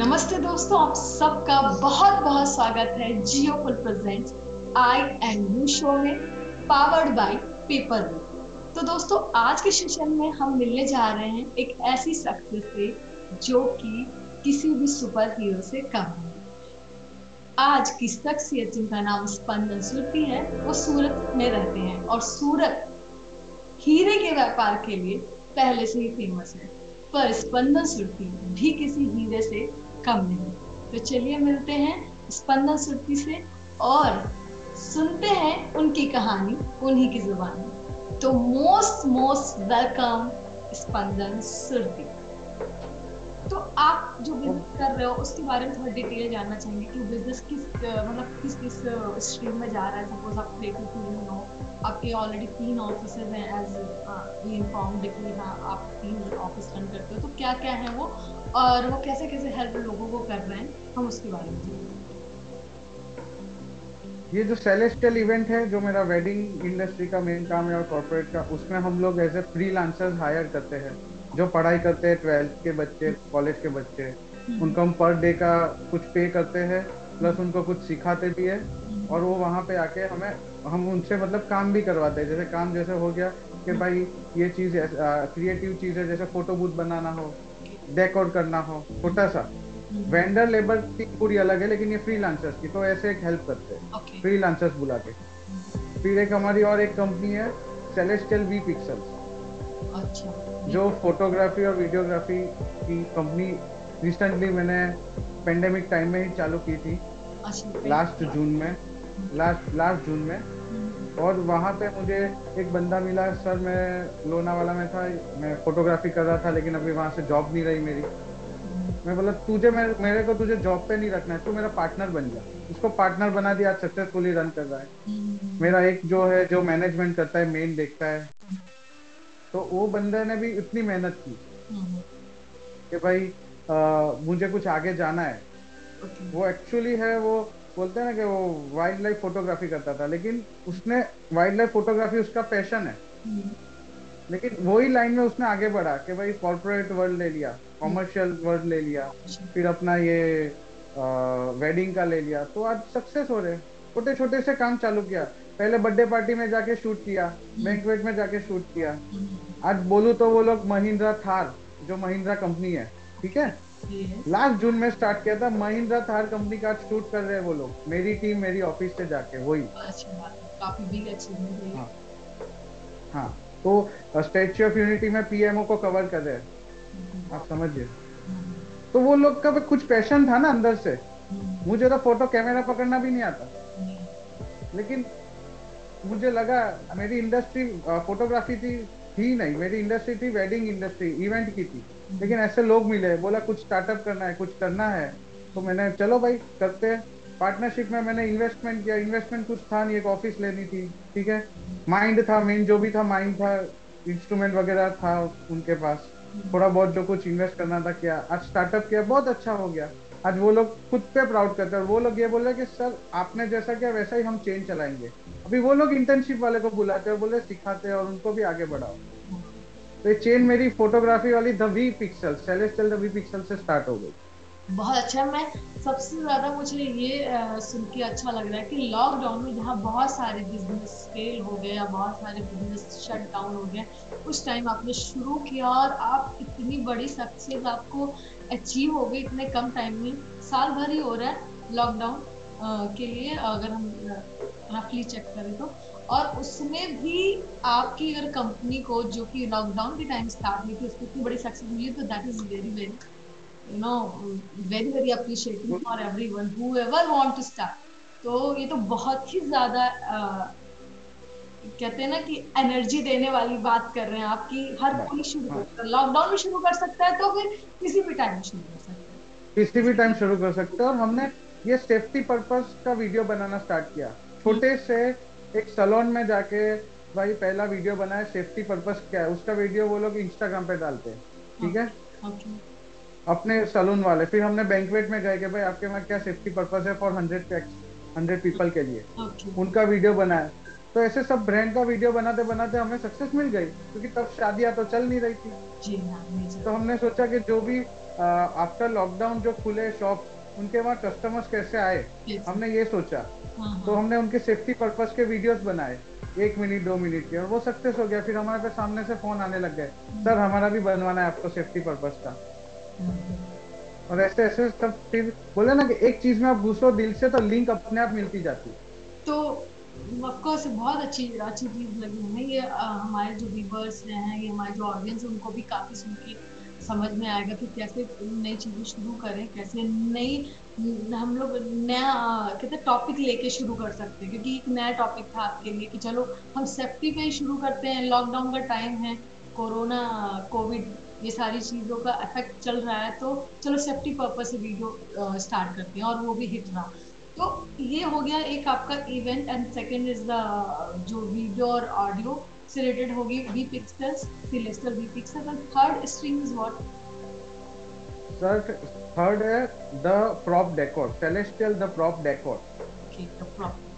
नमस्ते दोस्तों, आप सबका बहुत बहुत स्वागत है Jio full presents I and you show में पावर्ड बाय पेपर तो दोस्तों, आज के सेशन में हम मिलने जा रहे हैं एक ऐसी सक्सेस से जो कि किसी भी सुपर हीरो से कम है। आज की शख्सियत जिनका नाम स्पंदन सुरती है, वो सूरत में रहते हैं और सूरत हीरे के व्यापार के लिए पहले से ही फ़ेमस है। पर स्पंदन सुरती भी किसी हीरे से कम नहीं तो चलिए मिलते हैं स्पंदन सुरती से और सुनते हैं उनकी कहानी, उन्हीं की जुबानी। तो most most welcome Spandan Surti. तो आप जो बिज़नेस कर रहे हो, उसके बारे में थोड़ा डिटेल जानना चाहेंगे कि बिज़नेस किस मतलब किस किस स्ट्रीम में जा रहा है। सपोज़ आप क्रिएटिव फ़ील्ड में हो, आपके ऑलरेडी तीन ऑफ़िस हैं एज वी इन्फॉर्म्ड हाँ आप तीन ऑफ़िस रन करते हो तो क्या क्या है वो? और वो कैसे कैसे हेल्प लोगों को कर रहे हैं हम उसके बारे में ये जो सेलेस्टियल इवेंट है जो मेरा वेडिंग इंडस्ट्री का मेन काम है और कॉर्पोरेट का उसमें हम लोग एज ए फ्री हायर करते हैं। जो पढ़ाई करते हैं ट्वेल्थ के बच्चे कॉलेज के बच्चे हम्म। उनको हम पर डे का कुछ पे करते हैं प्लस उनको कुछ सिखाते भी है हम्म। और वो वहाँ पे आके हमें हम उनसे मतलब काम भी करवाते हैं। जैसे काम जैसे हो गया कि भाई ये चीज़ क्रिएटिव चीज़ है जैसे फ़ोटो बूथ बनाना हो डेकोर करना हो छोटा सा वेंडर लेबर की पूरी अलग है लेकिन ये फ्रीलांसर्स की तो ऐसे एक हेल्प करते हैं। फ्रीलांसर्स बुला के। फिर एक हमारी और एक कंपनी है सेलेस्टियल वी पिक्सल्स अच्छा। जो फोटोग्राफी और वीडियोग्राफी की कंपनी रिसेंटली मैंने पेंडेमिक टाइम में ही चालू की थी। लास्ट जून में। लास्ट लास्ट जून में। हम्म। और वहाँ पे मुझे एक बंदा मिला सर मैं लोनावाला में था मैं फोटोग्राफी कर रहा था लेकिन अभी वहाँ से जॉब नहीं रही मेरी। मैं बोला तुझे मेरे, मेरे को तुझे जॉब पे नहीं रखना है तू मेरा पार्टनर बन जा उसको पार्टनर बना दिया आज सक्सेसफुली रन कर रहा है। मेरा एक जो है जो मैनेजमेंट करता है मेन देखता है तो वो बंदे ने भी इतनी मेहनत की कि भाई आ, मुझे कुछ आगे जाना है वो एक्चुअली है वो बोलते हैं ना कि वो वाइल्ड लाइफ फोटोग्राफी करता था लेकिन उसने वाइल्ड लाइफ फोटोग्राफी उसका पैशन है हम्म। लेकिन वही लाइन में उसने आगे बढ़ा कि भाई कॉर्पोरेट वर्ल्ड ले लिया कॉमर्शियल वर्ल्ड ले लिया फिर अपना ये वेडिंग का ले लिया तो आज सक्सेस हो रहे छोटे छोटे से काम चालू किया पहले बर्थडे पार्टी में जाके शूट किया बैंकवेट हम्म। में जाके शूट किया हम्म। आज बोलू तो वो लोग महिंद्रा थार जो महिंद्रा कंपनी है ठीक है लास्ट जून में स्टार्ट किया था महिंद्रा थार कंपनी का शूट कर रहे हैं वो लोग। मेरी टीम मेरी ऑफ़िस से जाके वही। काफ़ी बिग अचीवमेंट हाँ। हाँ तो स्टेच्यू ऑफ़ यूनिटी में पीएमओ को कवर कर रहे हैं। हम्म। आप समझिए। हम्म। तो वो लोग का कुछ पैशन था ना अंदर से। हम्म। मुझे तो फ़ोटो कैमरा पकड़ना भी नहीं आता। लेकिन मुझे लगा मेरी इंडस्ट्री फोटोग्राफी थी थी नहीं। मेरी इंडस्ट्री थी वेडिंग इंडस्ट्री इवेंट की थी। लेकिन ऐसे लोग मिले बोला कुछ स्टार्टअप करना है, कुछ करना है। तो मैंने, चलो भाई, करते हैं। पार्टनरशिप में मैंने इन्वेस्टमेंट किया। इन्वेस्टमेंट कुछ था नहीं, एक ऑफ़िस लेनी थी, ठीक है? माइंड था मेन जो भी था माइंड था इंस्ट्रूमेंट वगैरह था उनके पास। थोड़ा बहुत जो कुछ इन्वेस्ट करना था किया। आज स्टार्टअप किया, बहुत अच्छा हो गया। आज वो लोग खुद पे प्राउड करते हैं वो लोग ये बोल रहे कि, सर, आपने जैसा किया, वैसा ही हम चेंज चलाएँगे। अभी वो लोग इंटर्नशिप वाले को बुलाते हैं बोले सिखाते हैं और उनको भी आगे बढ़ाओ। तो ये चेन मेरी फोटोग्राफी वाली the V pixel celestial the V pixel से स्टार्ट हो गई। बहुत अच्छा मैं सबसे ज़्यादा मुझे ये सुन के अच्छा लग रहा है कि लॉकडाउन में जहाँ बहुत सारे बिज़नेस फेल हो गए या बहुत सारे बिज़नेस शट डाउन हो गए, उस टाइम आपने शुरू किया और आप इतनी बड़ी सक्सेस आपको अचीव हो गई इतने कम टाइम में। साल भर ही हो रहा है लॉकडाउन के लिए, अगर हम रफली चेक करें तो। और उसमें भी आपकी अगर कंपनी को जो कि लॉकडाउन के टाइम स्टार्ट हुई थी उसको इतनी बड़ी सक्सेस मिली तो that is very very you know very very appreciating for everyone who ever want to start तो ये तो बहुत ही ज़्यादा कहते हैं ना कि एनर्जी देने वाली बात कर रहे हैं आपकी हर हाँ। कोई शुरू कर सकता है। लॉकडाउन में शुरू कर सकता है तो फिर किसी भी टाइम शुरू कर सकता है। किसी भी टाइम शुरू कर सकते हैं। और हमने ये सेफ्टी पर्पस का वीडियो बनाना स्टार्ट किया। छोटे से एक सलोन में जाके भाई पहला वीडियो बनाया सेफ्टी पर्पस क्या है? उसका वीडियो वो लोग इंस्टाग्राम पे डालते हैं ठीक है? अपने सलून वाले। फिर हमने बैंकवेट में गए कि भाई आपके वहाँ क्या सेफ्टी पर्पस है फॉर हंड्रेड हंड्रेड पीपल के लिए? उनका वीडियो बनाया। तो ऐसे सब ब्रांड का वीडियो बनाते बनाते हमें सक्सेस मिल गई क्योंकि तब शादियाँ तो चल नहीं रही थी। हाँ, तो हमने सोचा कि जो भी आफ्टर लॉकडाउन जो खुले शॉप उनके वहाँ कस्टमर्स कैसे आए? Yes. हमने ये सोचा। हाँ, तो हाँ, हमने उनके सेफ्टी पर्पज के वीडियोस बनाए। एक मिनट दो मिनट के और वो सक्सेस हो गया। फिर हमारे पे सामने से फ़ोन आने लग गए। सर हमारा भी बनवाना है आपको सेफ्टी पर्पस का। हाँ, और ऐसे ऐसे सब फिर बोले ना कि एक चीज़ में आप घुसो दिल से तो लिंक अपने आप मिलती जाती। तो ऑफकोर्स बहुत अच्छी अच्छी चीज़ लगी हमें। ये हमारे जो व्यूवर्स हैं ये हमारे जो ऑडियंस है उनको भी काफ़ी सुन के समझ में आएगा कि कैसे नई चीज़ें शुरू करें, कैसे नई, हम लोग नया, कहते टॉपिक लेके शुरू कर सकते हैं। क्योंकि एक नया टॉपिक था आपके लिए कि चलो, हम सेफ्टी पे ही शुरू करते हैं। लॉकडाउन का टाइम है, कोरोना कोविड ये सारी चीज़ों का इफ़ेक्ट चल रहा है तो चलो सेफ्टी पर्पज से वीडियो स्टार्ट करते हैं, और वो भी हिट रहा। तो ये हो गया एक आपका event and second is the जो वीडियो और ऑडियो से रिलेटेड होगी V pixels celestial V pixel and third stream is what sir third है the prop decor celestial the prop decor okay the proper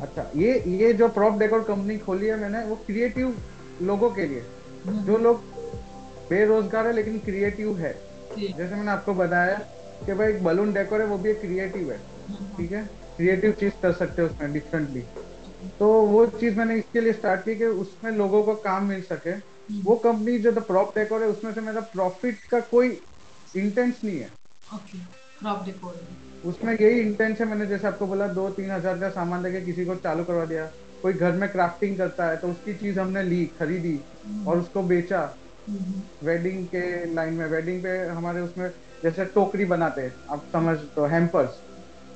अच्छा ये ये जो प्रॉप डेकोर कंपनी खोली है मैंने वो क्रिएटिव लोगों के लिए। जो लोग बेरोजगार है लेकिन क्रिएटिव है। जैसे मैंने आपको बताया कि भाई एक बलून डेकोर है वो भी एक क्रिएटिव है। ठीक है? क्रिएटिव चीज़ कर सकते हैं उसमें डिफरेंटली तो वो चीज़ मैंने इसके लिए स्टार्ट की कि उसमें लोगों को काम मिल सके। वो कंपनी जो द प्रॉप डेकोर है उसमें से मेरा प्रॉफिट का कोई इंटेंस नहीं है। डेकोर उसमें यही इंटेंस है मैंने जैसे आपको बोला दो तीन हज़ार का सामान लेके किसी को चालू करवा दिया। कोई घर में क्राफ्टिंग करता है तो उसकी चीज़ हमने ली खरीदी और उसको बेचा। वेडिंग के लाइन में वेडिंग पे हमारे उसमें जैसे टोकरी बनाते हैं आप समझ तो हैम्पर्स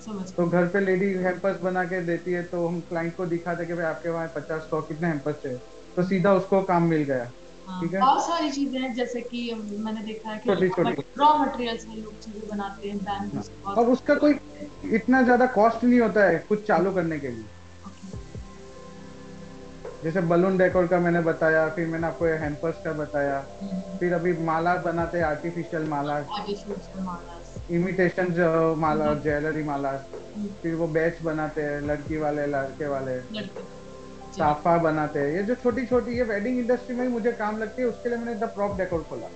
तो घर पे लेडी हेम्पर्स बना के देती है तो हम क्लाइंट को दिखाते कि भाई आपके वहाँ पचास सौ कितने हैम्पर्स चाहिए तो सीधा उसको काम मिल गया हाँ, ठीक है। बहुत सारी चीज़ें हैं जैसे कि मैंने देखा है। कि रॉ मटेरियल से लोग चीज़ें बनाते हैं बैम्बू और उसका कोई इतना ज़्यादा कॉस्ट नहीं होता है कुछ चालू करने के लिए। जैसे बलून डेकोर का मैंने बताया फिर मैंने आपको हैम्पर्स का बताया। हम्म, फिर अभी माला बनाते हैं आर्टिफिशियल माला। Artificial malas. इमिटेशन माला ज्वेलरी माला फिर वो बैच बनाते हैं लड़की वाले लड़के वाले। साफा बनाते हैं। ये जो छोटी छोटी ये वेडिंग इंडस्ट्री में ही मुझे काम लगती है उसके लिए मैंने द प्रॉप डेकोर खोला।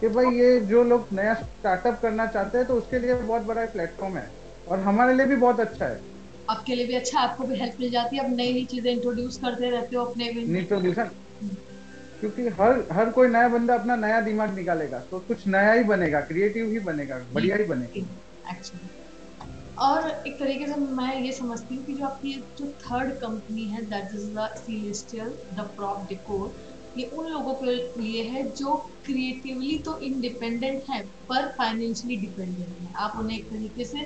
कि भाई ये जो लोग नया स्टार्टअप करना चाहते हैं तो उसके लिए बहुत बड़ा प्लेटफॉर्म है। और हमारे लिए भी बहुत अच्छा है। आपके लिए भी अच्छा आपको भी हेल्प मिल जाती है। अब नई नई चीज़ें इंट्रोड्यूस करते रहते हो अपने। क्योंकि हर हर कोई नया बंदा अपना नया दिमाग निकालेगा तो कुछ नया ही बनेगा क्रिएटिव ही बनेगा, बढ़िया ही बनेगा। और एक तरीके से मैं ये समझती हूँ कि जो आपकी जो थर्ड कंपनी है that is the celestial the prop decor ये उन लोगों के लिए है जो क्रिएटिवली तो इंडिपेंडेंट है, पर फाइनेंशियली डिपेंडेंट है। आप उन्हें एक तरीके से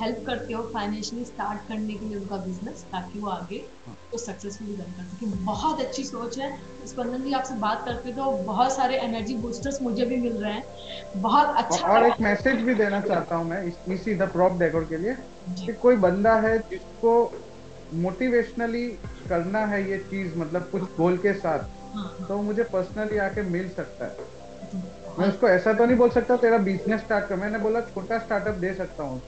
हेल्प करते हो फाइनेंशियली स्टार्ट करने के लिए उनका बिज़नेस ताकि वो आगे तो सक्सेसफुली रन कर सके। बहुत अच्छी सोच है। स्पंदन जी आपसे बात करते तो बहुत सारे एनर्जी बूस्टर्स मुझे भी मिल रहे हैं। बहुत अच्छा और एक मैसेज भी देना चाहता हूँ मैं इसी द प्रॉप डेकोर के लिए कि कोई बंदा है जिसको मोटिवेशनली करना है ये चीज़ मतलब कुछ गोल के साथ हाँ, तो मुझे पर्सनली आके मिल सकता है। मैं उसको ऐसा तो नहीं बोल सकता, तेरा बिज़नेस स्टार्ट कर। मैंने बोला, छोटा स्टार्टअप दे सकता हूँ।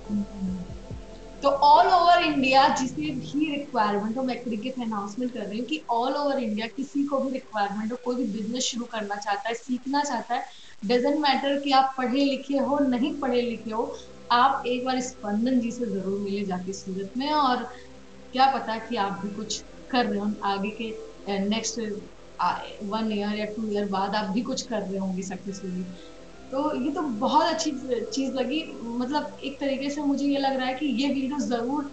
तो ऑल ओवर इंडिया जिसे भी रिक्वायरमेंट हो, मैं से अनाउंसमेंट कर रही हूँ कि ऑल ओवर इंडिया किसी को भी रिक्वायरमेंट हो, कोई भी बिज़नेस शुरू करना चाहता है, सीखना चाहता है डजेंट मैटर कि आप पढ़े लिखे हो, नहीं पढ़े लिखे हो, आप एक बार स्पंदन जी से ज़रूर मिले जाके सूरत में और क्या पता कि आप भी कुछ कर रहे हो आगे के नेक्स्ट वन ईयर या टू ईयर बाद आप भी कुछ कर रहे होंगे सक्सेसफुली तो ये तो बहुत अच्छी चीज़ लगी। मतलब एक तरीके से मुझे ये लग रहा है कि ये वीडियो ज़रूर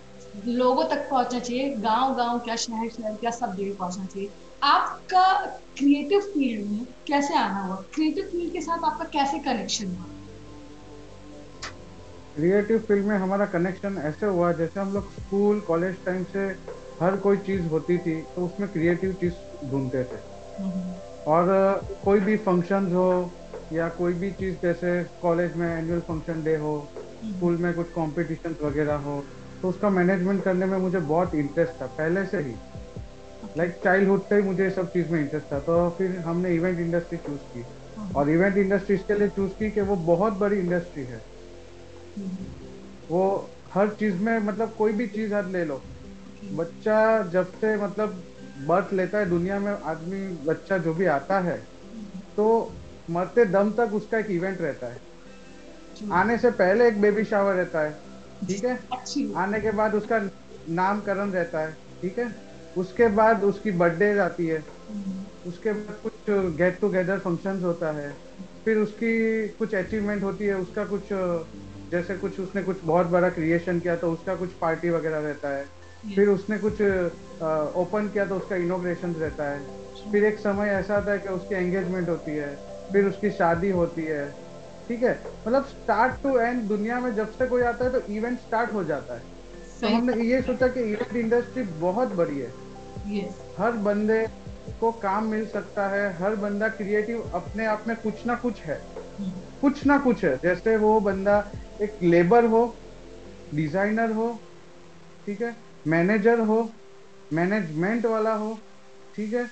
लोगों तक पहुँचना चाहिए। गाँव गाँव क्या शहर शहर, क्या सब जगह पहुँचना चाहिए। आपका क्रिएटिव फ़ील्ड में कैसे आना हुआ? क्रिएटिव फ़ील्ड के साथ आपका कैसे कनेक्शन हुआ? क्रिएटिव फ़ील्ड में हमारा कनेक्शन ऐसे हुआ, जैसे हम लोग स्कूल कॉलेज टाइम से हर कोई चीज़ होती थी तो उसमें क्रिएटिव चीज़ ढूंढते थे। और कोई भी फ़ंक्शन हो या कोई भी चीज़ जैसे कॉलेज में एनुअल फ़ंक्शन डे हो स्कूल में कुछ कॉम्पिटिशन वगैरह हो तो उसका मैनेजमेंट करने में मुझे बहुत इंटरेस्ट था पहले से ही। लाइक चाइल्डहुड से ही मुझे सब चीज़ में इंटरेस्ट था तो फिर हमने इवेंट इंडस्ट्री चूज़ की। और इवेंट इंडस्ट्री इसके लिए चूज़ की कि वो बहुत बड़ी इंडस्ट्री है। वो हर चीज़ में मतलब कोई भी चीज़ हद ले लो। बच्चा जब से मतलब बर्थ लेता है दुनिया में आदमी बच्चा जो भी आता है तो मरते दम तक उसका एक इवेंट रहता है। आने से पहले एक बेबी शावर रहता है ठीक है? आने के बाद उसका नामकरण रहता है ठीक है? उसके बाद उसकी बर्थडे आती है। उसके बाद कुछ गेट टुगेदर फ़ंक्शन होता है फिर उसकी कुछ अचीवमेंट होती है उसका कुछ जैसे कुछ उसने कुछ बहुत बड़ा क्रिएशन किया तो उसका कुछ पार्टी वगैरह रहता है। फिर उसने कुछ ओपन किया तो उसका इनोग्रेशन रहता है। फिर एक समय ऐसा आता है कि उसकी एंगेजमेंट होती है फिर उसकी शादी होती है। ठीक है? मतलब स्टार्ट टू एंड दुनिया में जब से कोई आता है तो इवेंट स्टार्ट हो जाता है। तो हमने ये सोचा कि इवेंट इंडस्ट्री बहुत बड़ी है। यस हर बंदे को काम मिल सकता है हर बंदा क्रिएटिव अपने आप में कुछ ना कुछ है। कुछ ना कुछ है। जैसे वो बंदा एक लेबर हो डिज़ाइनर हो ठीक है? मैनेजर हो मैनेजमेंट वाला हो ठीक है?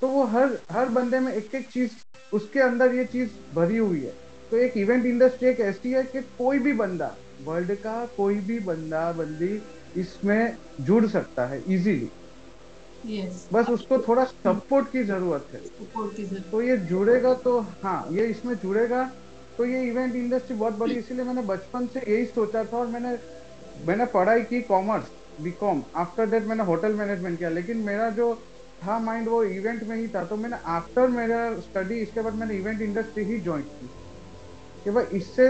तो वो हर हर बंदे में एक एक चीज़ उसके अंदर ये चीज़ भरी हुई है। तो एक इवेंट इंडस्ट्री एक ऐसी है कि कोई भी बंदा वर्ल्ड का कोई भी बंदा बंदी इसमें जुड़ सकता है इजीली यस बस उसको थोड़ा सपोर्ट की ज़रूरत है। की ज़रूरत। तो ये जुड़ेगा तो हाँ ये इसमें जुड़ेगा। तो ये इवेंट इंडस्ट्री बहुत बड़ी इसीलिए मैंने बचपन से यही सोचा था और मैंने मैंने पढ़ाई की कॉमर्स बीकॉम आफ्टर दैट मैंने होटल मैनेजमेंट किया लेकिन मेरा जो था माइंड वो इवेंट में ही था तो मैंने आफ्टर मेरा स्टडी इसके बाद मैंने इवेंट इंडस्ट्री ही ज्वाइन की। कि भाई इससे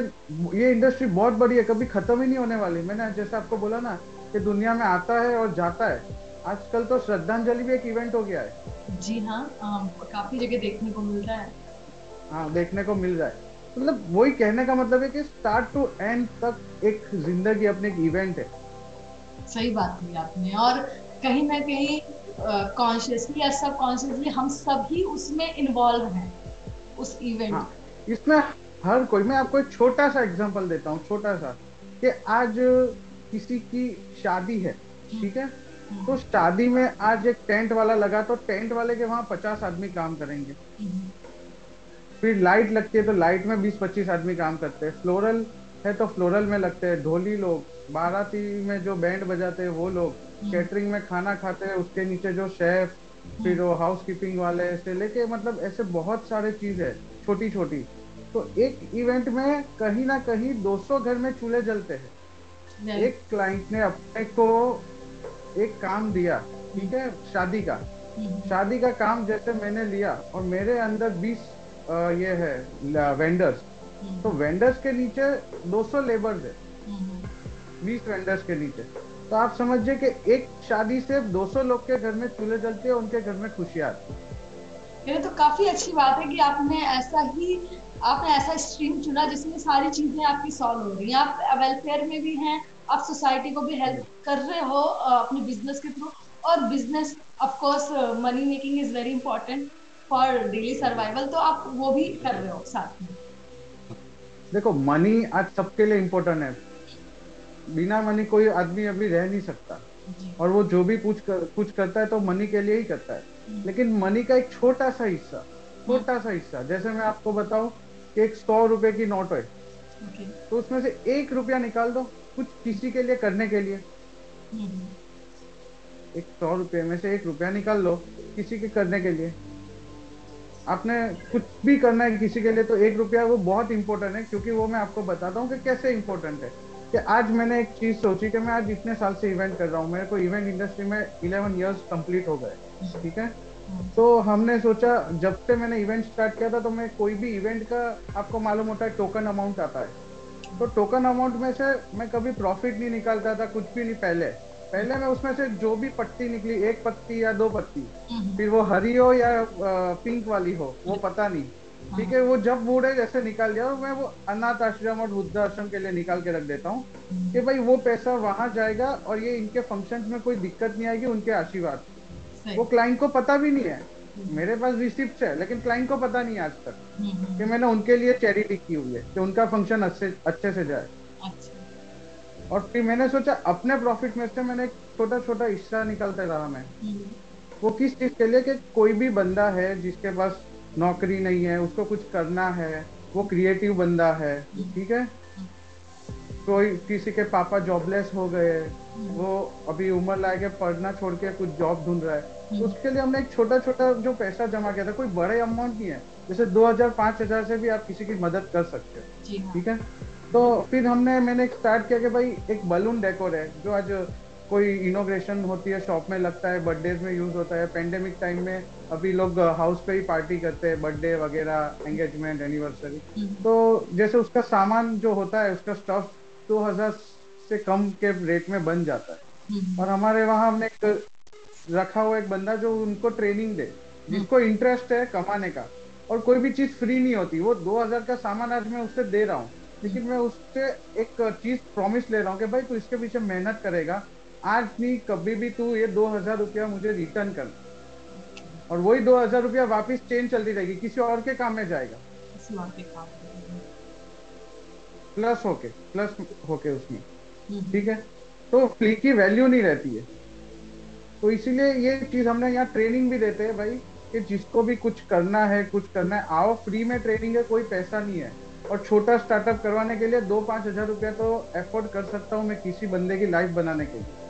ये इंडस्ट्री बहुत बड़ी है कभी खत्म ही नहीं होने वाली। मैंने जैसे आपको बोला ना कि दुनिया में आता है और जाता है आजकल तो श्रद्धांजलि भी एक इवेंट हो गया है। जी हाँ काफ़ी जगह देखने को मिल रहा है। हाँ देखने को मिल रहा है। मतलब वही कहने का मतलब है कि स्टार्ट टू एंड तक एक ज़िंदगी अपनी एक इवेंट है। सही बात की आपने। और कहीं ना कहीं कॉन्शियसली या सब कॉन्शियसली हम सभी उसमें इन्वॉल्व हैं उस इवेंट हाँ इसमें हर कोई मैं आपको एक छोटा सा एग्जांपल देता हूँ छोटा सा कि आज किसी की शादी है ठीक है? तो शादी में आज एक टेंट वाला लगा तो टेंट वाले के वहाँ पचास आदमी काम करेंगे। फिर लाइट लगती है तो लाइट में बीस पच्चीस आदमी काम करते हैं। फ्लोरल है तो फ्लोरल में लगते हैं ढोली लोग बाराती में जो बैंड बजाते हैं वो लोग कैटरिंग में खाना खाते हैं उसके नीचे जो शेफ फिर वो हाउस कीपिंग वाले से लेके मतलब ऐसे बहुत सारे चीज़ है छोटी छोटी तो एक इवेंट में कहीं ना कहीं 200 घर में चूल्हे जलते हैं। एक क्लाइंट ने अपने को एक काम दिया ठीक है शादी का। शादी का काम जैसे मैंने लिया और मेरे अंदर 20 ये है वेंडर्स तो वेंडर्स के नीचे 200 लेबर्स है। 20 वेंडर्स के नीचे। तो आप समझिए कि एक शादी से 200 लोग के घर में चूल्हे जलते हैं उनके घर में खुशियाँ आती ये तो काफ़ी अच्छी बात है कि आपने ऐसा ही आपने ऐसा स्ट्रीम चुना जिसमें सारी चीज़ें आपकी सॉल्व हो रही हैं आप वेलफेयर में भी हैं आप सोसाइटी को भी हेल्प कर रहे हो अपने बिज़नेस के थ्रू और business of course money making is very important for daily survival तो आप वो भी कर रहे हो साथ में। देखो मनी आज सबके लिए इम्पोर्टेंट है। बिना मनी कोई आदमी अभी रह नहीं सकता। और वो जो भी कुछ कर, कुछ करता है तो मनी के लिए ही करता है। लेकिन मनी का एक छोटा सा हिस्सा छोटा सा हिस्सा जैसे मैं आपको बताऊँ कि एक सौ रुपए की नोट है। तो उसमें से एक रुपया निकाल दो कुछ किसी के लिए करने के लिए। एक सौ रुपये में से एक रुपया निकाल लो किसी के करने के लिए। आपने कुछ भी करना है किसी के लिए तो एक रुपया वो बहुत इंपॉर्टेंट है, क्योंकि वो मैं आपको बताता हूँ कि कैसे इंपॉर्टेंट है। कि आज मैंने एक चीज़ सोची कि मैं आज इतने साल से इवेंट कर रहा हूँ, मेरे को इवेंट इंडस्ट्री में इलेवन ईयर्स कंप्लीट हो गए, ठीक है? तो हमने सोचा, जब से मैंने इवेंट स्टार्ट किया था तो मैं कोई भी इवेंट का आपको मालूम होता है टोकन अमाउंट आता है। तो टोकन अमाउंट में से मैं कभी प्रॉफिट नहीं निकालता था, कुछ भी नहीं, पहले। पहले मैं उसमें से जो भी पत्ती निकली एक पत्ती या दो पत्ती फिर वो हरी हो या पिंक वाली हो वो पता नहीं। ठीक है वो जब बूढ़े जैसे निकाल जाओ मैं वो अनाथ आश्रम और वृद्ध आश्रम के लिए निकाल के रख देता हूँ कि भाई वो पैसा वहाँ जाएगा और ये इनके फ़ंक्शन में कोई दिक्कत नहीं आएगी उनके आशीर्वाद वो क्लाइंट को पता भी नहीं है। मेरे पास रिसिप्ट है लेकिन क्लाइंट को पता नहीं आज तक कि मैंने उनके लिए चैरिटी की हुई है कि उनका फ़ंक्शन अच्छे अच्छे से जाए। और फिर मैंने सोचा अपने प्रॉफिट में से मैंने एक छोटा छोटा हिस्सा निकालता रहा मैं। वो किस चीज़ के लिए कि कोई भी बंदा है जिसके पास नौकरी नहीं है उसको कुछ करना है वो क्रिएटिव बंदा है ठीक है? कोई किसी के पापा जॉबलेस हो गए वो अभी उम्र लाए के पढ़ना छोड़ के कुछ जॉब ढूंढ रहा है तो उसके लिए हमने एक छोटा छोटा जो पैसा जमा किया था कोई बड़े अमाउंट नहीं है। जैसे दो हज़ार पाँच हज़ार से भी आप किसी की मदद कर सकते हो। ठीक है? तो फिर हमने मैंने स्टार्ट किया कि भाई एक बलून डेकोर है जो आज कोई इनोग्रेशन होती है शॉप में लगता है बर्थडेज में यूज़ होता है। पेंडेमिक टाइम में अभी लोग हाउस पे ही पार्टी करते हैं बर्थडे वगैरह एंगेजमेंट एनिवर्सरी तो जैसे उसका सामान जो होता है उसका स्टफ़ दो हज़ार से कम के रेट में बन जाता है। और हमारे वहाँ हमने एक रखा हुआ एक बंदा जो उनको ट्रेनिंग दे जिसको इंटरेस्ट है कमाने का। और कोई भी चीज़ फ्री नहीं होती वो 2000 का सामान आज मैं उससे दे रहा हूँ। लेकिन मैं उससे एक चीज़ प्रॉमिस ले रहा हूँ कि भाई तू इसके पीछे मेहनत करेगा। आज नहीं कभी भी तू ये दो हज़ार रुपया मुझे रिटर्न कर। और वही दो हज़ार रुपया वापिस चेंज चलती रहेगी किसी और के काम में जाएगा। प्लस होके प्लस होके उसमें। हम्म। ठीक है? तो फ्री की वैल्यू नहीं रहती है। तो इसीलिए ये चीज़ हमने यहाँ ट्रेनिंग भी देते हैं भाई कि जिसको भी कुछ करना है कुछ करना है आओ फ्री में ट्रेनिंग है कोई पैसा नहीं है। और छोटा स्टार्टअप करवाने के लिए दो पाँच हज़ार रुपया तो एफोर्ड कर सकता हूँ मैं किसी बंदे की लाइफ बनाने के लिए।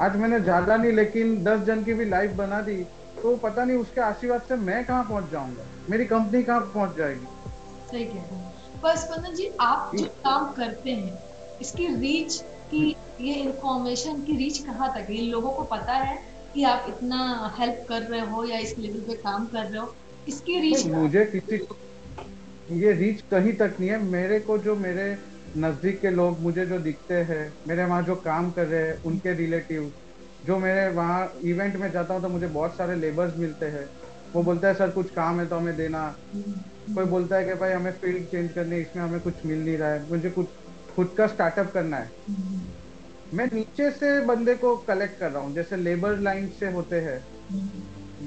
आज मैंने ज़्यादा नहीं लेकिन दस जन की भी लाइफ बना दी तो पता नहीं उसके आशीर्वाद से मैं कहाँ पहुँच जाऊँगा? मेरी कंपनी कहाँ पहुँच जाएगी? सही कह रहे हैं। पर स्पंदन जी आप जो काम करते हैं इसकी रीच की ये इंफॉर्मेशन की रीच कहाँ तक है? लोगों को पता है कि आप इतना हेल्प कर रहे हो या इस लेवल पे काम कर रहे हो। इसकी रीच मुझे किसी ये रीच कहीं तक नहीं है। मेरे को जो मेरे नज़दीक के लोग मुझे जो दिखते हैं, मेरे वहाँ जो काम कर रहे हैं, उनके रिलेटिव जो मेरे वहाँ इवेंट में जाता हूँ तो मुझे बहुत सारे लेबर्स मिलते हैं। वो बोलता है, सर, कुछ काम है तो हमें देना। कोई बोलता है कि, भाई, हमें फ़ील्ड चेंज करनी है, इसमें हमें कुछ मिल नहीं रहा है। मुझे कुछ खुद का स्टार्टअप करना है। मैं नीचे से बंदे को कलेक्ट कर रहा हूँ। जैसे लेबर लाइन से होते हैं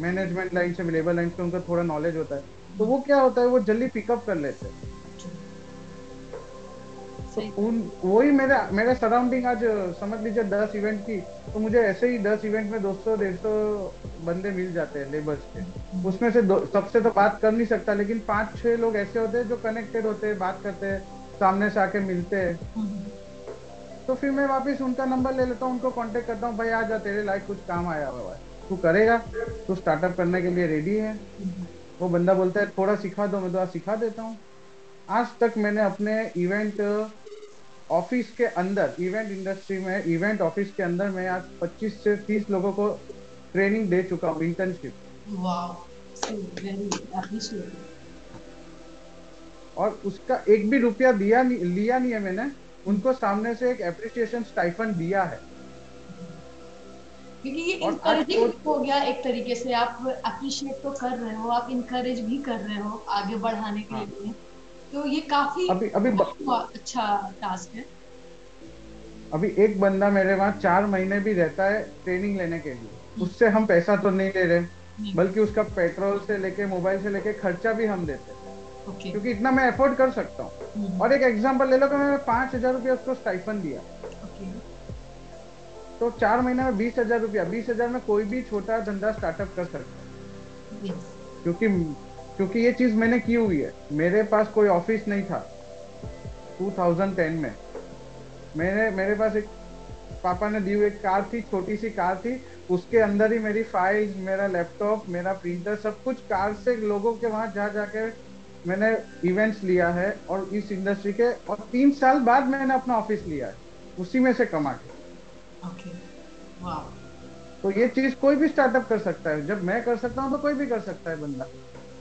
मैनेजमेंट लाइन से लेबर लाइन से उनका थोड़ा नॉलेज होता है। तो वो क्या होता है वो जल्दी पिकअप कर लेते हैं। तो उन वही मेरे मेरे सराउंडिंग आज समझ लीजिए दस इवेंट की तो मुझे ऐसे ही दस इवेंट में दो सौ डेढ़ सौ बंदे मिल जाते हैं लेबर्स के। उसमें से सबसे तो बात कर नहीं सकता लेकिन पाँच छह लोग ऐसे होते हैं जो कनेक्टेड होते हैं बात करते हैं सामने से आके मिलते हैं। तो फिर मैं वापस उनका नंबर ले लेता हूँ उनको कॉन्टेक्ट करता हूँ भाई आ जा तेरे लाइक कुछ काम आया हुआ है। तू करेगा तू स्टार्टअप करने के लिए रेडी है। वो बंदा बोलता है थोड़ा सिखा दो मैं तो आज सिखा देता हूँ. आज तक मैंने अपने इवेंट ऑफ़िस के अंदर इवेंट इंडस्ट्री में इवेंट ऑफ़िस के अंदर मैं आज 25 से 30 लोगों को ट्रेनिंग दे चुका हूँ इंटर्नशिप और उसका एक भी रुपया दिया नहीं लिया नहीं है मैंने उनको सामने से एक एप्रिसिएशन स्टाइफन दिया है। क्योंकि ये इंकरेजिंग हो गया एक तरीके से आप अप्रिशिएट तो कर रहे हो आप इनकरेज भी कर रहे हो आगे बढ़ाने के हाँ. लिए तो ये काफ़ी अभी अभी अच्छा टास्क है अभी एक बंदा मेरे वहाँ चार महीने भी रहता है ट्रेनिंग लेने के लिए हम्म। उससे हम पैसा तो नहीं ले रहे बल्कि उसका पेट्रोल से लेके मोबाइल से लेके खर्चा भी हम देते हैं okay. क्योंकि इतना मैं अफोर्ड कर सकता हूँ हम्म। और एक एग्जांपल ले लो कि मैंने पाँच हज़ार रुपया उसको स्टाइफन दिया. तो चार महीने में बीस हज़ार रुपया बीस हज़ार में कोई भी छोटा धंधा स्टार्टअप कर सकता है। क्योंकि क्योंकि ये चीज़ मैंने की हुई है। मेरे पास कोई ऑफ़िस नहीं था 2010 में। मैंने मेरे पास एक पापा ने दी हुई एक कार थी छोटी सी कार थी। उसके अंदर ही मेरी फाइल्स मेरा लैपटॉप मेरा प्रिंटर सब कुछ कार से लोगों के वहाँ जा जाके मैंने इवेंट्स लिया है और इस इंडस्ट्री के। और तीन साल बाद मैंने अपना ऑफ़िस लिया है। उसी में से कमा के। Okay. wow. तो ये चीज़ कोई भी स्टार्टअप कर सकता है। जब मैं कर सकता हूँ तो कोई भी कर सकता है बंदा।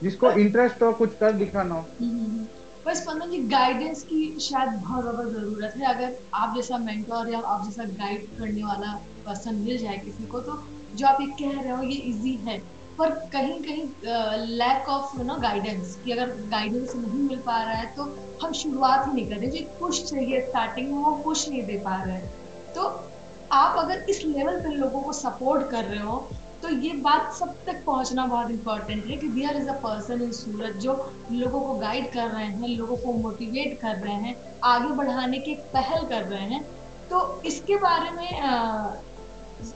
जिसको इंटरेस्ट हो कुछ कर दिखाना हो। हम्म, हम्म, हम्म। बस स्पंदन जी गाइडेंस की शायद बहुत ज़्यादा ज़रूरत है। अगर आप जैसा मेंटोर या आप जैसा गाइड करने वाला पर्सन मिल जाए किसी को तो जो आप ये कह रहे हो ये इजी है। पर कहीं कहीं lack of you know guidance कि अगर गाइडेंस नहीं मिल पा रहा है तो हम शुरुआत ही नहीं कर रहे। जो पुश चाहिए स्टार्टिंग में वो पुश नहीं दे पा रहे हैं। तो आप अगर इस लेवल पर लोगों को सपोर्ट कर रहे हो तो ये बात सब तक पहुँचना बहुत इंपॉर्टेंट है कि दियर is a person in Surat जो लोगों को गाइड कर रहे हैं, लोगों को मोटिवेट कर रहे हैं, आगे बढ़ाने की पहल कर रहे हैं। तो इसके बारे में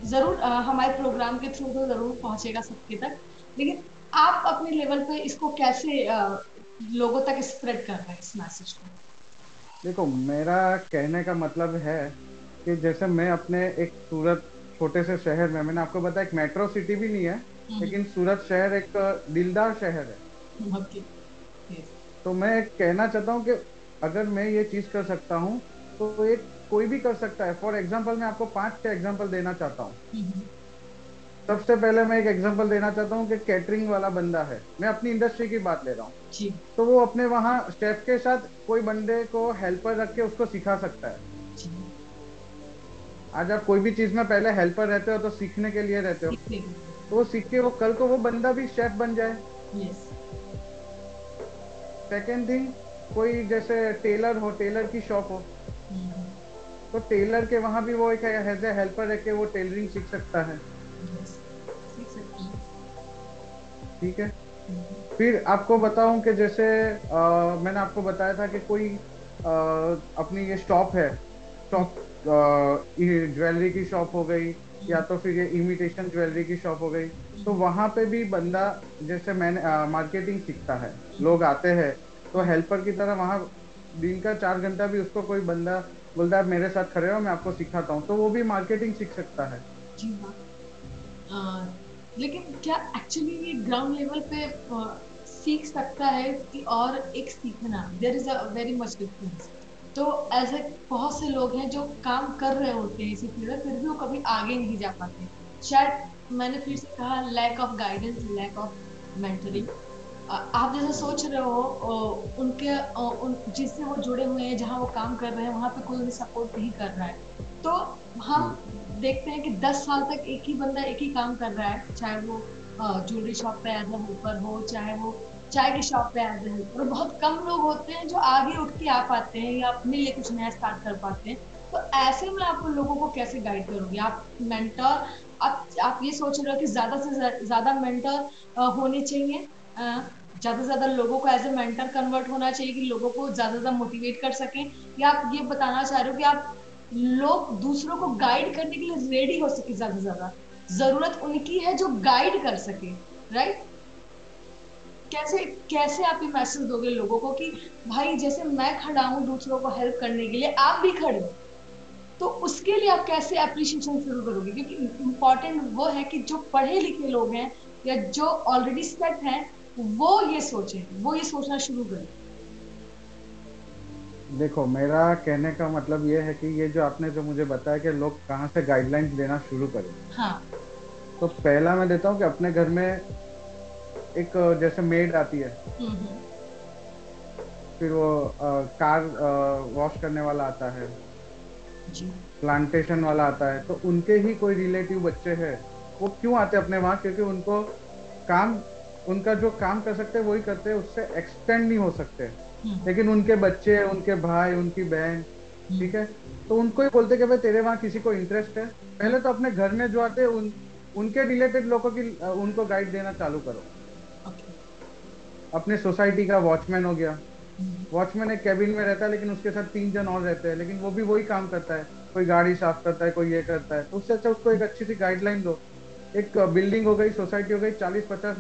ज़रूर हमारे प्रोग्राम के थ्रू तो ज़रूर पहुंचेगा सबके तक, लेकिन आप अपने लेवल पे इसको कैसे लोगों तक स्प्रेड कर रहे हैं इस मैसेज को? देखो, मेरा कहने का मतलब है कि जैसे मैं अपने एक सूरत छोटे से शहर में मैंने आपको बताया एक मेट्रो सिटी भी नहीं है हम्म। लेकिन सूरत शहर एक दिलदार शहर है। तो मैं कहना चाहता हूँ कि अगर मैं ये चीज़ कर सकता हूँ तो एक कोई भी कर सकता है। फॉर एग्ज़ाम्पल मैं आपको पाँच छह एग्ज़ाम्पल देना चाहता हूँ। हम्म, सबसे पहले मैं एक एग्ज़ाम्पल देना चाहता हूँ कि कैटरिंग वाला बंदा है। मैं अपनी इंडस्ट्री की बात ले रहा हूँ। तो वो अपने वहाँ शेफ के साथ कोई बंदे को हेल्पर रख के उसको सिखा सकता है। आज आप कोई भी चीज़ में पहले हेल्पर रहते हो तो सीखने के लिए रहते हो। तो वो सीख के वो कल को वो बंदा भी शेफ बन जाए। सेकेंड थिंग कोई जैसे टेलर हो टेलर की शॉप हो हम्म, तो टेलर के वहाँ भी वो एक एज ए हेल्पर रह के वो टेलरिंग सीख सकता है। ठीक है? हम्म, फिर आपको बताऊँ कि जैसे अ, मैंने आपको बताया था कि कोई अ, अपनी ये शॉप है शॉप ज्वेलरी की शॉप हो गई, या तो फिर ये इमिटेशन ज्वेलरी की शॉप हो गई। तो वहाँ पे भी बंदा, जैसे मैंने मार्केटिंग सीखता है, लोग आते हैं तो हेल्पर की तरह वहाँ दिन का चार घंटा भी उसको कोई बंदा बोलता है, मेरे साथ खड़े हो, मैं आपको सिखाता हूँ। तो वो भी मार्केटिंग सीख सकता है। जी हाँ। लेकिन क्या एक्चुअली ये ग्राउंड लेवल पे सीख सकता है कि और एक सीखना? There is a very much difference तो ऐसे बहुत से लोग हैं जो काम कर रहे होते हैं इसी फ़ील्ड में, फिर भी वो कभी आगे नहीं जा पाते। शायद मैंने फिर से कहा lack of guidance lack of mentoring आप जैसे सोच रहे हो उनके उन, जिससे वो जुड़े हुए हैं, जहाँ वो काम कर रहे हैं, वहाँ पे कोई उन्हें सपोर्ट नहीं कर रहा है। तो हम देखते हैं कि 10 साल तक एक ही बंदा एक ही काम कर रहा है, चाहे वो ज्वेलरी शॉप पे एज हेल्पर हो, चाहे वो चाय की शॉप पे एज ए और बहुत कम लोग होते हैं जो आगे उठ के आ पाते हैं या अपने लिए कुछ नया स्टार्ट कर पाते हैं। तो ऐसे में आप उन लोगों को कैसे गाइड करोगे? आप मेंटर आप आप ये सोच रहे हो कि ज़्यादा से ज़्यादा मेंटर होने चाहिए। ज़्यादा से ज़्यादा लोगों को एज ए मेंटर कन्वर्ट होना चाहिए कि लोगों को ज़्यादा से ज़्यादा मोटिवेट कर सकें। या आप ये बताना चाह रहे हो कि आप लोग दूसरों को गाइड करने के लिए रेडी हो सके ज़्यादा से ज़्यादा। ज़रूरत उनकी है जो गाइड कर सके राइट कैसे कैसे आप ये मैसेज दोगे लोगों को कि भाई जैसे मैं खड़ा हूँ दूसरों को हेल्प करने के लिए आप भी खड़े हो। तो उसके लिए आप कैसे अप्रिशिएशन शुरू करोगे? क्योंकि इम्पोर्टेंट वो है कि जो पढ़े लिखे लोग हैं या जो ऑलरेडी सेट हैं वो ये सोचे वो ये सोचना शुरू करें। देखो मेरा कहने का मतलब ये है कि ये जो आपने जो मुझे बताया कि लोग कहाँ से गाइडलाइंस देना शुरू करें। हाँ। तो पहला मैं देता हूँ कि अपने घर में एक जैसे मेड आती है। हम्म, हम्म, फिर वो अ, कार वॉश करने वाला आता है। प्लांटेशन वाला आता है। तो उनके ही कोई रिलेटिव बच्चे हैं वो क्यों आते हैं अपने वहाँ? क्योंकि उनको काम उनका जो काम कर सकते हैं वही करते हैं उससे एक्सटेंड नहीं हो सकते। हम्म, लेकिन उनके बच्चे उनके भाई उनकी बहन ठीक है? तो उनको ही बोलते कि भाई तेरे वहाँ किसी को इंटरेस्ट है? पहले तो अपने घर में जो आते हैं उन उनके रिलेटेड लोगों की उनको गाइड देना चालू करो। अपने सोसाइटी का वॉचमैन हो गया। वॉचमैन एक कैबिन में रहता है, लेकिन उसके साथ तीन जन और रहते हैं। लेकिन वो भी वही काम करता है। कोई गाड़ी साफ़ करता है, कोई ये करता है। तो उससे अच्छा उसको एक अच्छी सी गाइडलाइन दो। एक बिल्डिंग हो गई सोसाइटी हो गई चालीस पचास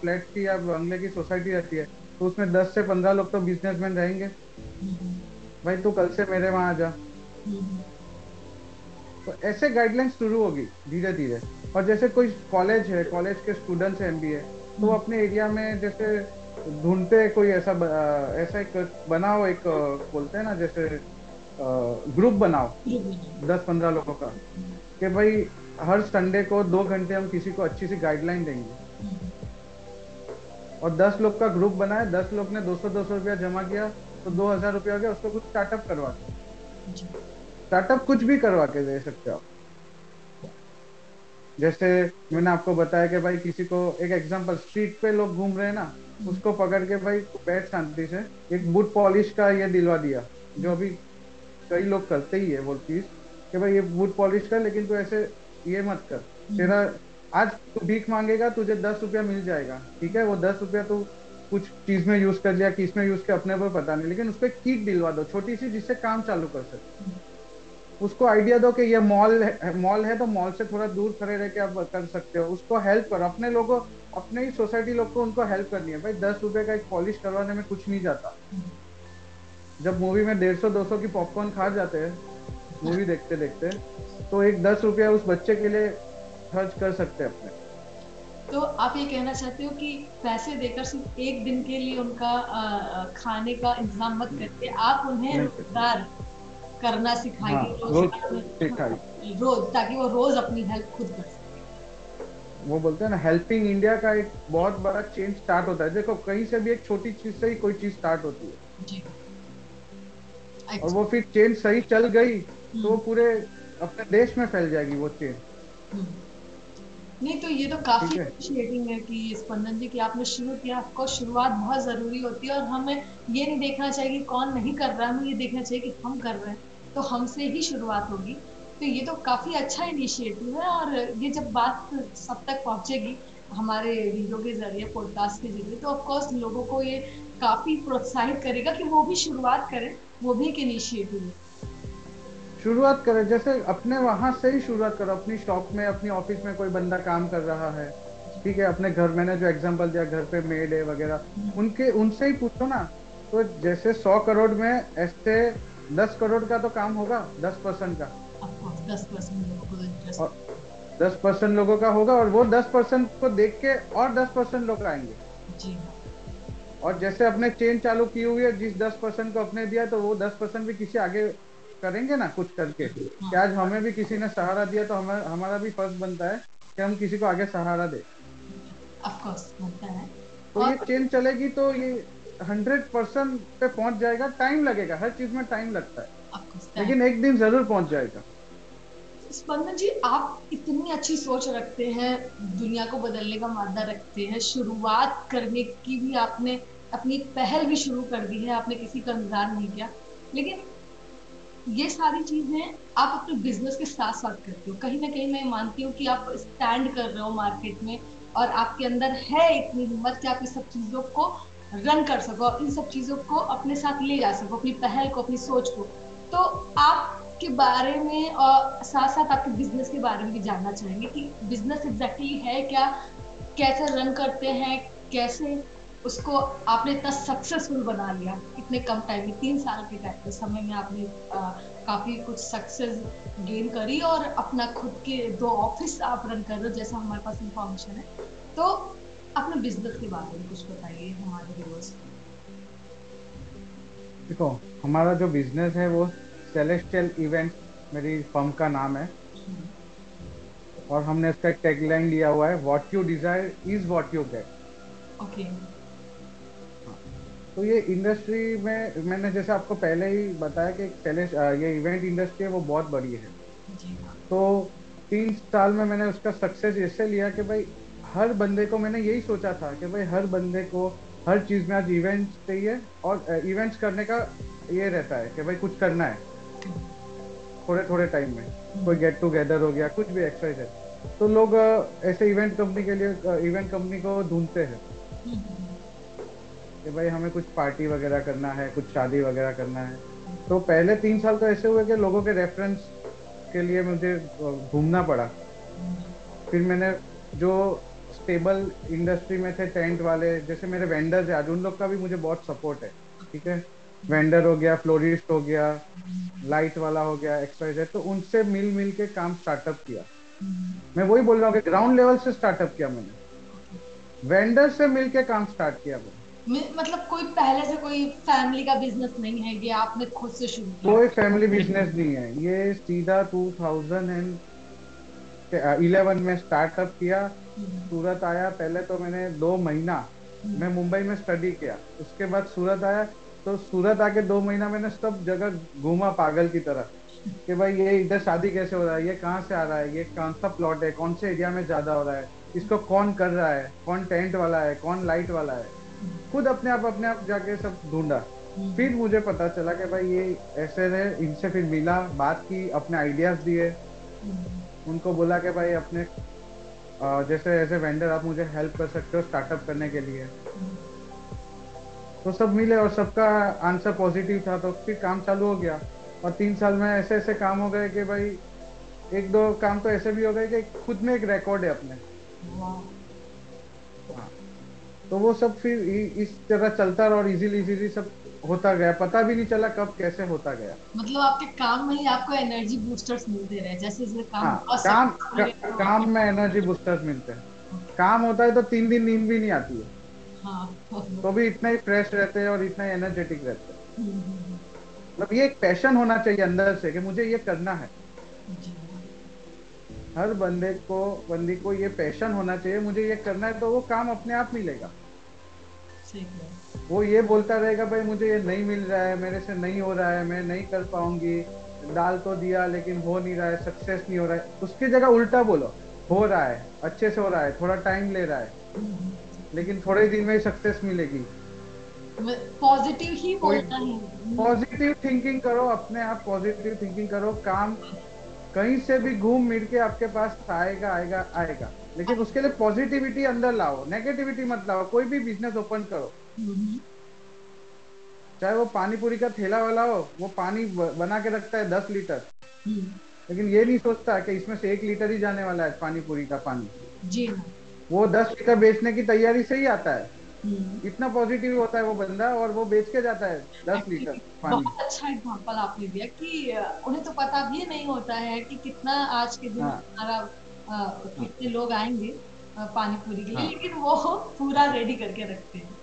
फ्लैट की या बंगले की सोसाइटी रहती है। तो उसमें दस से पंद्रह लोग तो बिजनेसमैन रहेंगे। भाई तू कल से मेरे वहाँ आ जा। तो ऐसे गाइडलाइन शुरू होगी धीरे धीरे और जैसे कोई कॉलेज है कॉलेज के स्टूडेंट्स हैं एमबीए तो अपने एरिया में जैसे ढूंढते कोई ऐसा ऐसा एक बनाओ एक बोलते हैं ना जैसे ग्रुप बनाओ दस पंद्रह लोगों का कि भाई हर संडे को दो घंटे हम किसी को अच्छी सी गाइडलाइन देंगे। और दस लोग का ग्रुप बनाए दस लोग ने दो सौ दो सौ रुपया जमा किया तो दो हज़ार रुपया हो गया उसको कुछ स्टार्टअप करवा के स्टार्टअप कुछ भी करवा के दे सकते हो आप। जैसे मैंने आपको बताया कि भाई किसी को एक एग्जांपल स्ट्रीट पे लोग घूम रहे हैं ना उसको पकड़ के भाई बैठ शांति से एक बूट पॉलिश का ये दिलवा दिया। जो अभी कई लोग करते ही है वो चीज़ कि भाई ये बूट पॉलिश कर लेकिन तू ऐसे ये मत कर। तेरा आज तू भीख मांगेगा तुझे दस रुपया मिल जाएगा ठीक है? वो दस रुपया तू कुछ चीज़ में यूज़ कर लिया किसमें यूज़ कर अपने को पता नहीं लेकिन उस पर किट दिलवा दो छोटी सी जिससे काम चालू कर सके। उसको आइडिया दो कि ये मॉल मॉल है तो मॉल से थोड़ा दूर खड़े रह के आप कर सकते हो। उसको हेल्प करो। अपने लोगों अपने ही सोसाइटी लोग को उनको हेल्प करनी है। भाई दस रुपए का एक पॉलिश करवाने में कुछ नहीं जाता। जब मूवी में डेढ़ सौ दो सौ की पॉपकॉर्न खा जाते हैं मूवी देखते देखते तो एक दस रुपया उस बच्चे के लिए खर्च कर सकते हैं अपने। तो आप ये कहना चाहते हो कि पैसे देकर सिर्फ़ एक दिन के लिए उनका खाने का इंतज़ाम मत करके आप उन्हें रोज़गार करना सिखाइए हाँ, रोज, रोज ताकि वो रोज अपनी हेल्प खुद कर सके। वो बोलते हैं ना हेल्पिंग इंडिया का एक बहुत बड़ा चेंज स्टार्ट होता है। देखो कहीं से भी एक छोटी चीज़ से ही कोई चीज़ स्टार्ट होती है। जी। और वो फिर चेंज सही चल गई तो हम्म। पूरे अपने देश में फैल जाएगी वो चेंज हम्म। नहीं तो ये तो काफ़ी अप्रिशिएटिंग है। कि स्पंदन जी की आपने शुरू किया। आपको शुरुआत बहुत ज़रूरी होती है और हमें ये नहीं देखना चाहिए कि कौन नहीं कर रहा है हमें ये देखना चाहिए कि हम कर रहे हैं। तो हमसे ही शुरुआत होगी। तो ये तो काफ़ी अच्छा इनिशिएटिव है और ये जब बात सब तक पहुंचेगी हमारे वीडियो के ज़रिए पॉडकास्ट के ज़रिए तो ऑफकोर्स लोगों को ये काफ़ी प्रोत्साहित करेगा कि वो भी शुरुआत करें, वो भी एक इनिशिएटिव है। शुरुआत करें, जैसे अपने वहाँ से ही शुरुआत करो, अपनी शॉप में, अपनी ऑफ़िस में कोई बंदा काम कर रहा है, ठीक है, अपने घर, मैंने जो एग्जांपल दिया, घर पे मेड है वगैरह, उनके, उनसे ही पूछो ना तो जैसे सौ करोड़ में ऐसे दस करोड़ का तो काम होगा दस परसेंट का। दस परसेंट लोगों का होगा और वो दस परसेंट को देख के और दस परसेंट लोग आएँगे। जी। और जैसे अपने चेन चालू की हुई है जिस दस परसेंट को अपने दिया तो वो दस परसेंट भी किसी आगे करेंगे ना कुछ करके? हाँ। कि आज हमें भी किसी ने सहारा दिया तो हमें हमारा भी फ़र्ज़ बनता है कि हम किसी को आगे सहारा दे। बनता है। तो ये चेन चलेगी तो ये हंड्रेड परसेंट पे पहुँच जाएगा टाइम लगेगा हर चीज़ में टाइम लगता है। लेकिन एक दिन ज़रूर पहुँच जाएगा। स्पंदन जी आप इतनी अच्छी सोच रखते हैं दुनिया को बदलने का मादा रखते हैं शुरुआत करने की भी आपने अपनी पहल भी शुरू कर दी है आपने किसी का इंतज़ार नहीं किया। लेकिन ये सारी चीज़ें आप अपने बिज़नेस के साथ साथ करते हो। कहीं ना कहीं मैं मानती हूँ कि आप स्टैंड कर रहे हो मार्केट में और आपके अंदर है इतनी हिम्मत कि आप इस सब चीज़ों को रन कर सको इन सब चीज़ों को अपने साथ ले जा सको अपनी पहल को अपनी सोच को। तो आपके बारे में और साथ साथ आपके बिज़नेस के बारे में भी जानना चाहेंगे कि बिज़नेस एग्जैक्टली है क्या कैसे रन करते हैं कैसे उसको आपने इतना सक्सेसफुल बना लिया इतने कम टाइम में तीन साल के टाइम के समय में आपने आ, काफ़ी कुछ सक्सेस गेन करी और अपना खुद के दो ऑफ़िस आप रन कर रहे हो जैसा हमारे पास इंफॉर्मेशन है। तो अपने बिज़नेस के बारे में कुछ बताइए हमारे व्यूअर्स को। देखो हमारा जो बिज़नेस है वो सेलेस्टियल इवेंट मेरी फर्म का नाम है। हम्म। और हमने इसका टैगलाइन लिया हुआ है what you desire is what you get okay तो ये इंडस्ट्री में मैंने जैसे आपको पहले ही बताया कि पहले ये इवेंट इंडस्ट्री है वो बहुत बड़ी है। हाँ। तो तीन साल में मैंने उसका सक्सेस ऐसे लिया कि भाई हर बंदे को मैंने यही सोचा था कि भाई हर बंदे को हर चीज़ में आज इवेंट चाहिए और इवेंट्स करने का ये रहता है कि भाई कुछ करना है। थोड़े थोड़े टाइम में। कोई गेट टूगेदर हो गया, कुछ भी एक्सरसाइज है। तो लोग ऐसे इवेंट कंपनी के लिए इवेंट कंपनी को ढूंढते हैं। कि भाई हमें कुछ पार्टी वगैरह करना है, कुछ शादी वगैरह करना है। तो पहले तीन साल तो ऐसे हुए कि लोगों के रेफरेंस के लिए मुझे घूमना पड़ा। फिर मैंने जो स्टेबल इंडस्ट्री में थे टेंट वाले जैसे मेरे वेंडर्स है आज उन लोग का भी मुझे बहुत सपोर्ट है ठीक है? वेंडर हो गया फ्लोरिस्ट हो गया लाइट वाला हो गया एक्सपाइज तो उनसे मिल मिल के काम स्टार्टअप किया। मैं वही बोल रहा हूँ कि ग्राउंड लेवल से स्टार्टअप किया मैंने। वेंडर से मिल के काम स्टार्ट किया मैंने। मतलब कोई पहले से कोई फैमिली का बिज़नेस नहीं है ये आपने खुद से शुरू किया? कोई फैमिली बिज़नेस नहीं है। ये सीधा 2011 में स्टार्टअप किया। सूरत आया, पहले तो मैंने दो महीना। मैं मुंबई में स्टडी किया, उसके बाद सूरत आया तो सूरत आके दो महीना मैंने सब जगह घूमा पागल की तरह, कि भाई ये इधर शादी कैसे हो रहा है, ये कहाँ से आ रहा है, ये कौन सा प्लॉट है, कौन से एरिया में ज़्यादा हो रहा है, इसको कौन कर रहा है, कौन टेंट वाला है, कौन लाइट वाला है, खुद अपने आप अपने आप जाके सब ढूंढा। फिर मुझे पता चला कि भाई ये ऐसे है इनसे फिर मिला, बात की, अपने आइडियाज़ दिए। उनको बोला कि भाई अपने जैसे ऐसे वेंडर आप मुझे हेल्प कर सकते हो स्टार्टअप करने के लिए। तो सब मिले और सबका आंसर पॉजिटिव था तो फिर काम चालू हो गया। और तीन साल में ऐसे ऐसे काम हो गए कि भाई एक दो काम तो ऐसे भी हो गए कि खुद में एक रिकॉर्ड है अपने। तो वो सब फिर इस तरह चलता रहा और इजीली इजीली सब होता गया पता भी नहीं चला कब कैसे होता गया। मतलब आपके काम में ही आपको एनर्जी बूस्टर्स मिलते रहे जैसे जैसे काम हाँ, काम का, काम में एनर्जी बूस्टर्स मिलते हैं। काम होता है तो तीन दिन नींद भी नहीं आती है। हाँ तो भी इतना ही फ्रेश रहते हैं और इतना ही एनर्जेटिक रहते हैं। हम्म, हम्म, मतलब ये एक पैशन होना चाहिए अंदर से कि मुझे ये करना है। हर बंदे को बंदी को ये पैशन होना चाहिए मुझे ये करना है तो वो काम अपने आप मिलेगा। रहे हैं। वो ये बोलता रहेगा भाई मुझे ये नहीं मिल रहा है मेरे से नहीं हो रहा है मैं नहीं कर पाऊँगी डाल तो दिया लेकिन हो नहीं रहा है सक्सेस नहीं हो रहा है। उसकी जगह उल्टा बोलो हो रहा है अच्छे से हो रहा है थोड़ा टाइम ले रहा है लेकिन थोड़े दिन में सक्सेस मिलेगी। पॉजिटिव ही बोलना है पॉजिटिव थिंकिंग करो अपने आप पॉजिटिव थिंकिंग करो काम कहीं से भी घूम मिल के आपके पास आएगा आएगा आएगा लेकिन उसके लिए पॉजिटिविटी अंदर लाओ नेगेटिविटी मत लाओ कोई भी बिज़नेस ओपन करो। चाहे वो पानी पूरी का थैला वाला हो वो पानी बना के रखता है दस लीटर। हम्म, लेकिन ये नहीं सोचता कि इसमें से एक लीटर ही जाने वाला है पानी पूरी का पानी। जी। हाँ वो दस लीटर बेचने की तैयारी से ही आता है। हम्म। इतना पॉजिटिव होता है वो बंदा और वो बेच के जाता है दस लीटर पानी। बहुत अच्छा एग्ज़ाम्पल आपने दिया कि उन्हें तो पता भी नहीं होता है कि कितना आज के दिन हाँ। हमारा अ, कितने लोग आएँगे पानी पूरी के लिए हाँ। लेकिन वो पूरा रेडी करके रखते हैं।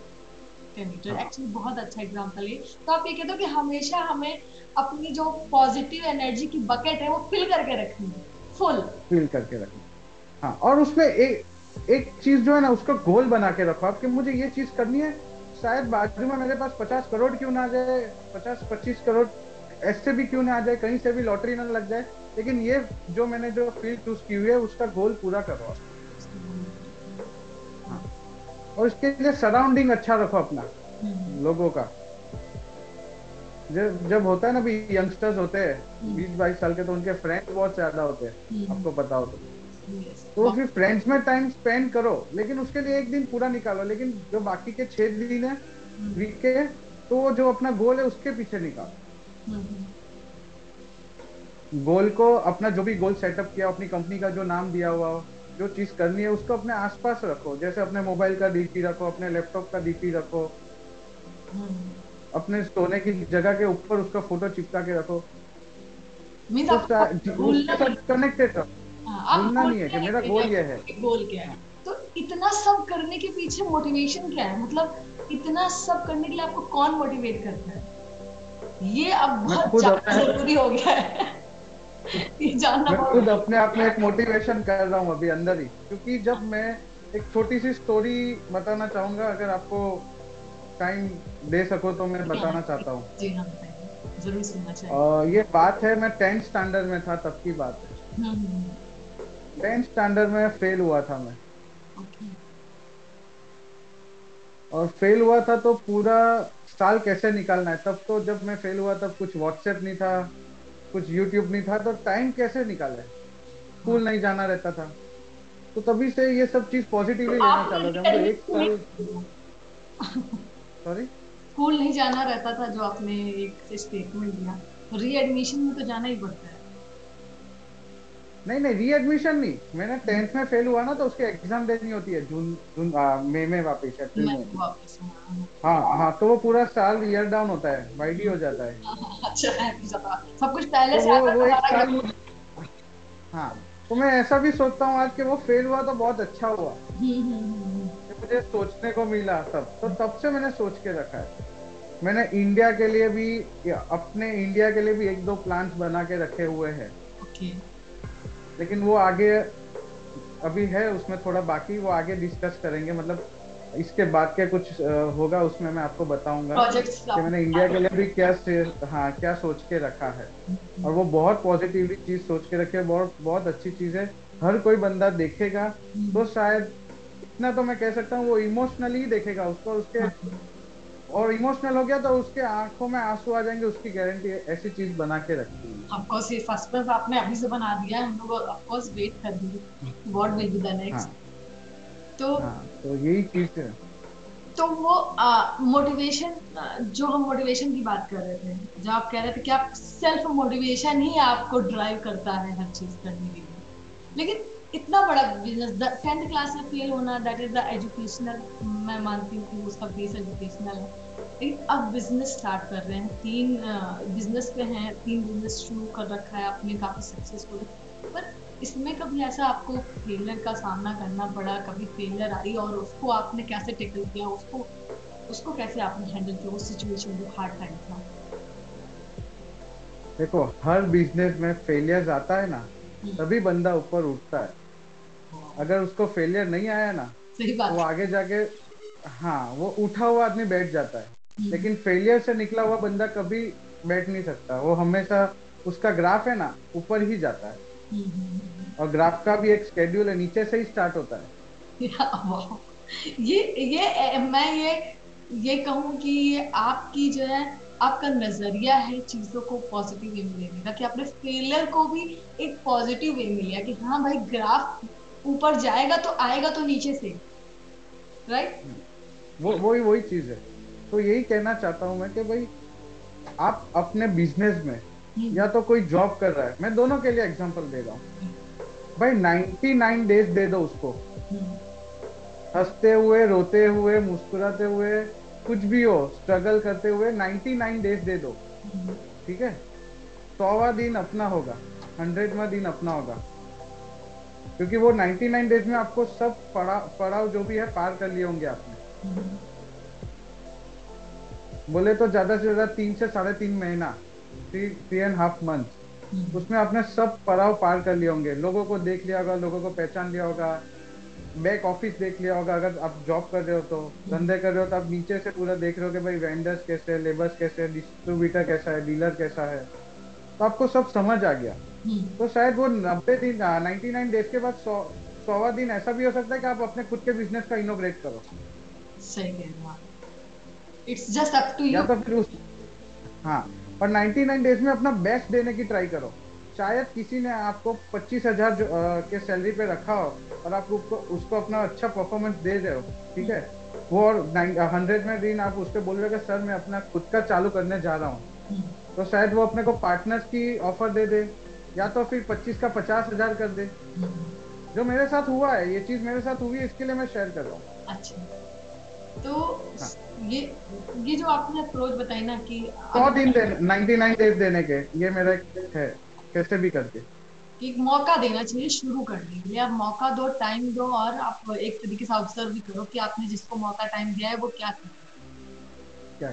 हाँ। एक्चुअली बहुत अच्छा एग्जांपल है। तो आप ये कहते हो कि हमेशा हमें अपनी जो पॉजिटिव एनर्जी की बकेट है वो फिल करके रखनी है। फुल फील करके रखना हाँ। और उसमें एक एक चीज़ जो है ना उसका गोल बना के रखो आप कि मुझे ये चीज़ करनी है शायद बाजू में मेरे पास पचास करोड़ क्यों ना आ जाए पचास पच्चीस करोड़ ऐसे भी क्यों ना आ जाए कहीं से भी लॉटरी ना लग जाए लेकिन ये जो मैंने जो फ़ील्ड चूज़ की हुई है उसका गोल पूरा करो आप। और इसके लिए सराउंडिंग अच्छा रखो अपना हम्म, लोगों का। जब जब होता है ना भी यंगस्टर्स होते हैं हम्म। बीस बाईस साल के तो उनके फ्रेंड्स बहुत ज़्यादा होते हैं हम्म, आपको पता हो तो तो फिर फ्रेंड्स में टाइम स्पेंड करो लेकिन उसके लिए एक दिन पूरा निकालो लेकिन जो बाकी के छह दिन है हम्म, वीक के तो वो जो अपना गोल है उसके पीछे निकालो। हम्म, गोल को अपना जो भी गोल सेटअप किया अपनी कंपनी का जो नाम दिया हुआ हो जो चीज़ करनी है उसको अपने आसपास रखो। जैसे अपने मोबाइल का डीपी रखो अपने लैपटॉप का डीपी रखो। अपने सोने की जगह के ऊपर उसका फ़ोटो चिपका के रखो। कनेक्टेड हाँ, भूलना नहीं है कि मेरा गोल ये है। गोल क्या है तो इतना सब करने के पीछे मोटिवेशन क्या है? मतलब इतना सब करने के लिए आपको कौन मोटिवेट करता है? ये अब बहुत ज़रूरी हो गया है। जानना मैं खुद अपने आप में एक मोटिवेशन कर रहा हूँ अभी अंदर ही। क्योंकि जब मैं एक छोटी सी स्टोरी बताना चाहूँगा अगर आपको टाइम दे सको तो मैं बताना चाहता हूँ। जी हाँ बताइए। ज़रूर सुनना चाहिए। ये बात है मैं टेंथ स्टैंडर्ड में था तब की बात है। हम्म, हम्म, टेंथ स्टैंडर्ड में फेल हुआ था मैं। और फेल हुआ था तो पूरा साल कैसे निकालना है? तब तो जब मैं फेल हुआ तब कुछ व्हाट्सएप नहीं था। कुछ यूट्यूब नहीं था तो टाइम कैसे निकाले? स्कूल नहीं जाना रहता था। तो तभी से ये सब चीज़ पॉजिटिवली लेना आपने चालू था एक साल स्कूल नहीं जाना रहता था जो आपने एक स्टेटमेंट दिया। रीएडमिशन में तो जाना ही पड़ता है। नहीं नहीं री एडमिशन नहीं। मैंने टेंथ में फेल हुआ ना तो उसकी एग्ज़ाम देनी होती है जून जून मई में वापिस अप्रैल में। हाँ, हाँ हाँ तो वो पूरा साल ईयर डाउन होता है वाइडी हो जाता है। अच्छा सब। कुछ पहले तो से वो आता वो एक साल हाँ तो मैं ऐसा भी सोचता हूँ आज कि वो फेल हुआ तो बहुत अच्छा हुआ। हम्म, हम्म, हम्म, मुझे सोचने को मिला सब। तो तब से मैंने सोच के रखा है। मैंने इंडिया के लिए भी अपने इंडिया के लिए भी एक दो प्लान्स बना के रखे हुए हैं। लेकिन वो आगे अभी है उसमें थोड़ा बाकी वो आगे डिस्कस करेंगे। मतलब इसके बाद के कुछ होगा उसमें मैं आपको बताऊँगा कि। मैंने इंडिया के लिए भी क्या हाँ क्या सोच के रखा है। और वो बहुत पॉजिटिवली चीज़ सोच के रखे है बहुत बहुत अच्छी चीज़ है। हर कोई बंदा देखेगा तो शायद इतना तो मैं कह सकता हूँ वो इमोशनली देखेगा उसको उसके और इमोशनल हो गया तो उसके आँखों में आँसू आ जाएँगे उसकी गारंटी ऐसी चीज़ बना के रखती है। ऑफकोर्स ये फ़र्स्ट बस आपने अभी से बना दिया हम लोग ऑफकोर्स वेट कर दिए व्हाट विल बी द हाँ। नेक्स्ट तो हाँ तो यही चीज़ है। तो वो मोटिवेशन जो हम मोटिवेशन की बात कर रहे थे जो आप कह रहे थे कि आप सेल्फ मोटिवेशन ही आपको ड्राइव करता है हर चीज़ करने के लिए। लेकिन इतना बड़ा बिज़नेस टेंथ क्लास में फेल होना दैट इज़ द एजुकेशनल मैं मानती हूँ कि उसका बेस एजुकेशनल है लेकिन अब बिज़नेस स्टार्ट कर रहे हैं तीन बिज़नेस पे हैं तीन बिज़नेस शुरू कर रखा है आपने काफ़ी सक्सेसफुल पर इसमें कभी ऐसा आपको फेलियर का सामना करना पड़ा कभी फेलियर आई और उसको आपने कैसे टेकल किया उसको उसको कैसे आपने हैंडल किया उस सिचुएशन जो हार्ड टाइम था देखो हर बिज़नेस में फेलियर आता है ना हम्म। तभी बंदा ऊपर उठता हाँ। अगर उसको फेलियर नहीं आया ना सही बात। वो आगे जाके हाँ वो उठा हुआ आदमी बैठ जाता है। हम्म। लेकिन फेलियर से निकला हुआ बंदा कभी बैठ नहीं सकता। वो हमेशा उसका ग्राफ है ना ऊपर ही जाता है। हम्म, और ग्राफ का भी एक स्केड्यूल है नीचे से ही स्टार्ट होता है। ये ये मैं ये ये कहूँ कि ये आपकी जो है आपका नज़रिया है चीज़ों को पॉजिटिव वे में लेने का कि आपने फेलियर को भी एक पॉजिटिव वे में लिया कि हाँ भाई ग्राफ ऊपर जाएगा तो आएगा तो नीचे से। राइट वो वही वही चीज़ है। तो यही कहना चाहता हूँ मैं कि भाई आप अपने बिज़नेस में हम्म। या तो कोई जॉब कर रहा है। मैं दोनों के लिए एग्जांपल दे रहा हूँ। भाई 99 डेज़ दे दो उसको। हम्म। हँसते हुए रोते हुए मुस्कुराते हुए कुछ भी हो स्ट्रगल करते हुए 99 डेज़ दे दो। ठीक है? सौवा दिन अपना होगा। हंड्रेडवा दिन अपना होगा। क्योंकि वो 99 डेज़ में आपको सब पड़ा, पड़ाव जो भी है, पार कर लिए होंगे आपने। बोले तो ज़्यादा से ज़्यादा तीन से साढ़े तीन महीना थ्री एंड हाफ़ मंथ उसमें आपने सब पड़ाव पार कर लिए होंगे। लोगों को देख लिया होगा, लोगों को पहचान लिया होगा। बैक ऑफ़िस देख लिया होगा, अगर आप जॉब कर रहे हो तो। धंधे कर रहे हो तो आप नीचे से पूरा देख रहे हो कि भाई वेंडर्स कैसे है लेबर्स कैसे है डिस्ट्रीब्यूटर कैसा है डीलर कैसा है। तो आपको सब समझ आ गया। तो शायद वो नब्बे दिन नाइनटी नाइन डेज़ के बाद सौ सौवा दिन ऐसा भी हो सकता है कि आप अपने खुद के बिज़नेस का इनोग्रेट करो। सही it's just up to you तो फिर उस हाँ और 99 डेज़ में अपना बेस्ट देने की ट्राई करो। शायद किसी ने आपको पच्चीस हज़ार के सैलरी पे रखा हो और आप उसको उसको अपना अच्छा परफॉर्मेंस दे रहे हो ठीक है? वो और हंड्रेड में दिन आप उसको बोल रहे हो सर मैं अपना खुद का चालू करने जा रहा हूँ। तो शायद वो अपने को पार्टनर्स की ऑफ़र दे दे। या तो फिर पच्चीस का पचास हज़ार कर दे। जो मेरे साथ हुआ है ये चीज़ मेरे साथ हुई है इसके लिए मैं शेयर कर रहा हूँ। अच्छा। तो हाँ. ये ये जो आपने अप्रोच बताई ना कि सौ दिन दे नाइनटी नाइन डेज़ देने के ये मेरा है कैसे भी करके। एक मौका देना चाहिए शुरू करने के लिए। आप मौका दो टाइम दो और आप एक तरीके से ऑब्ज़र्व भी करो कि आपने जिसको मौका टाइम दिया है वो क्या कर क्या?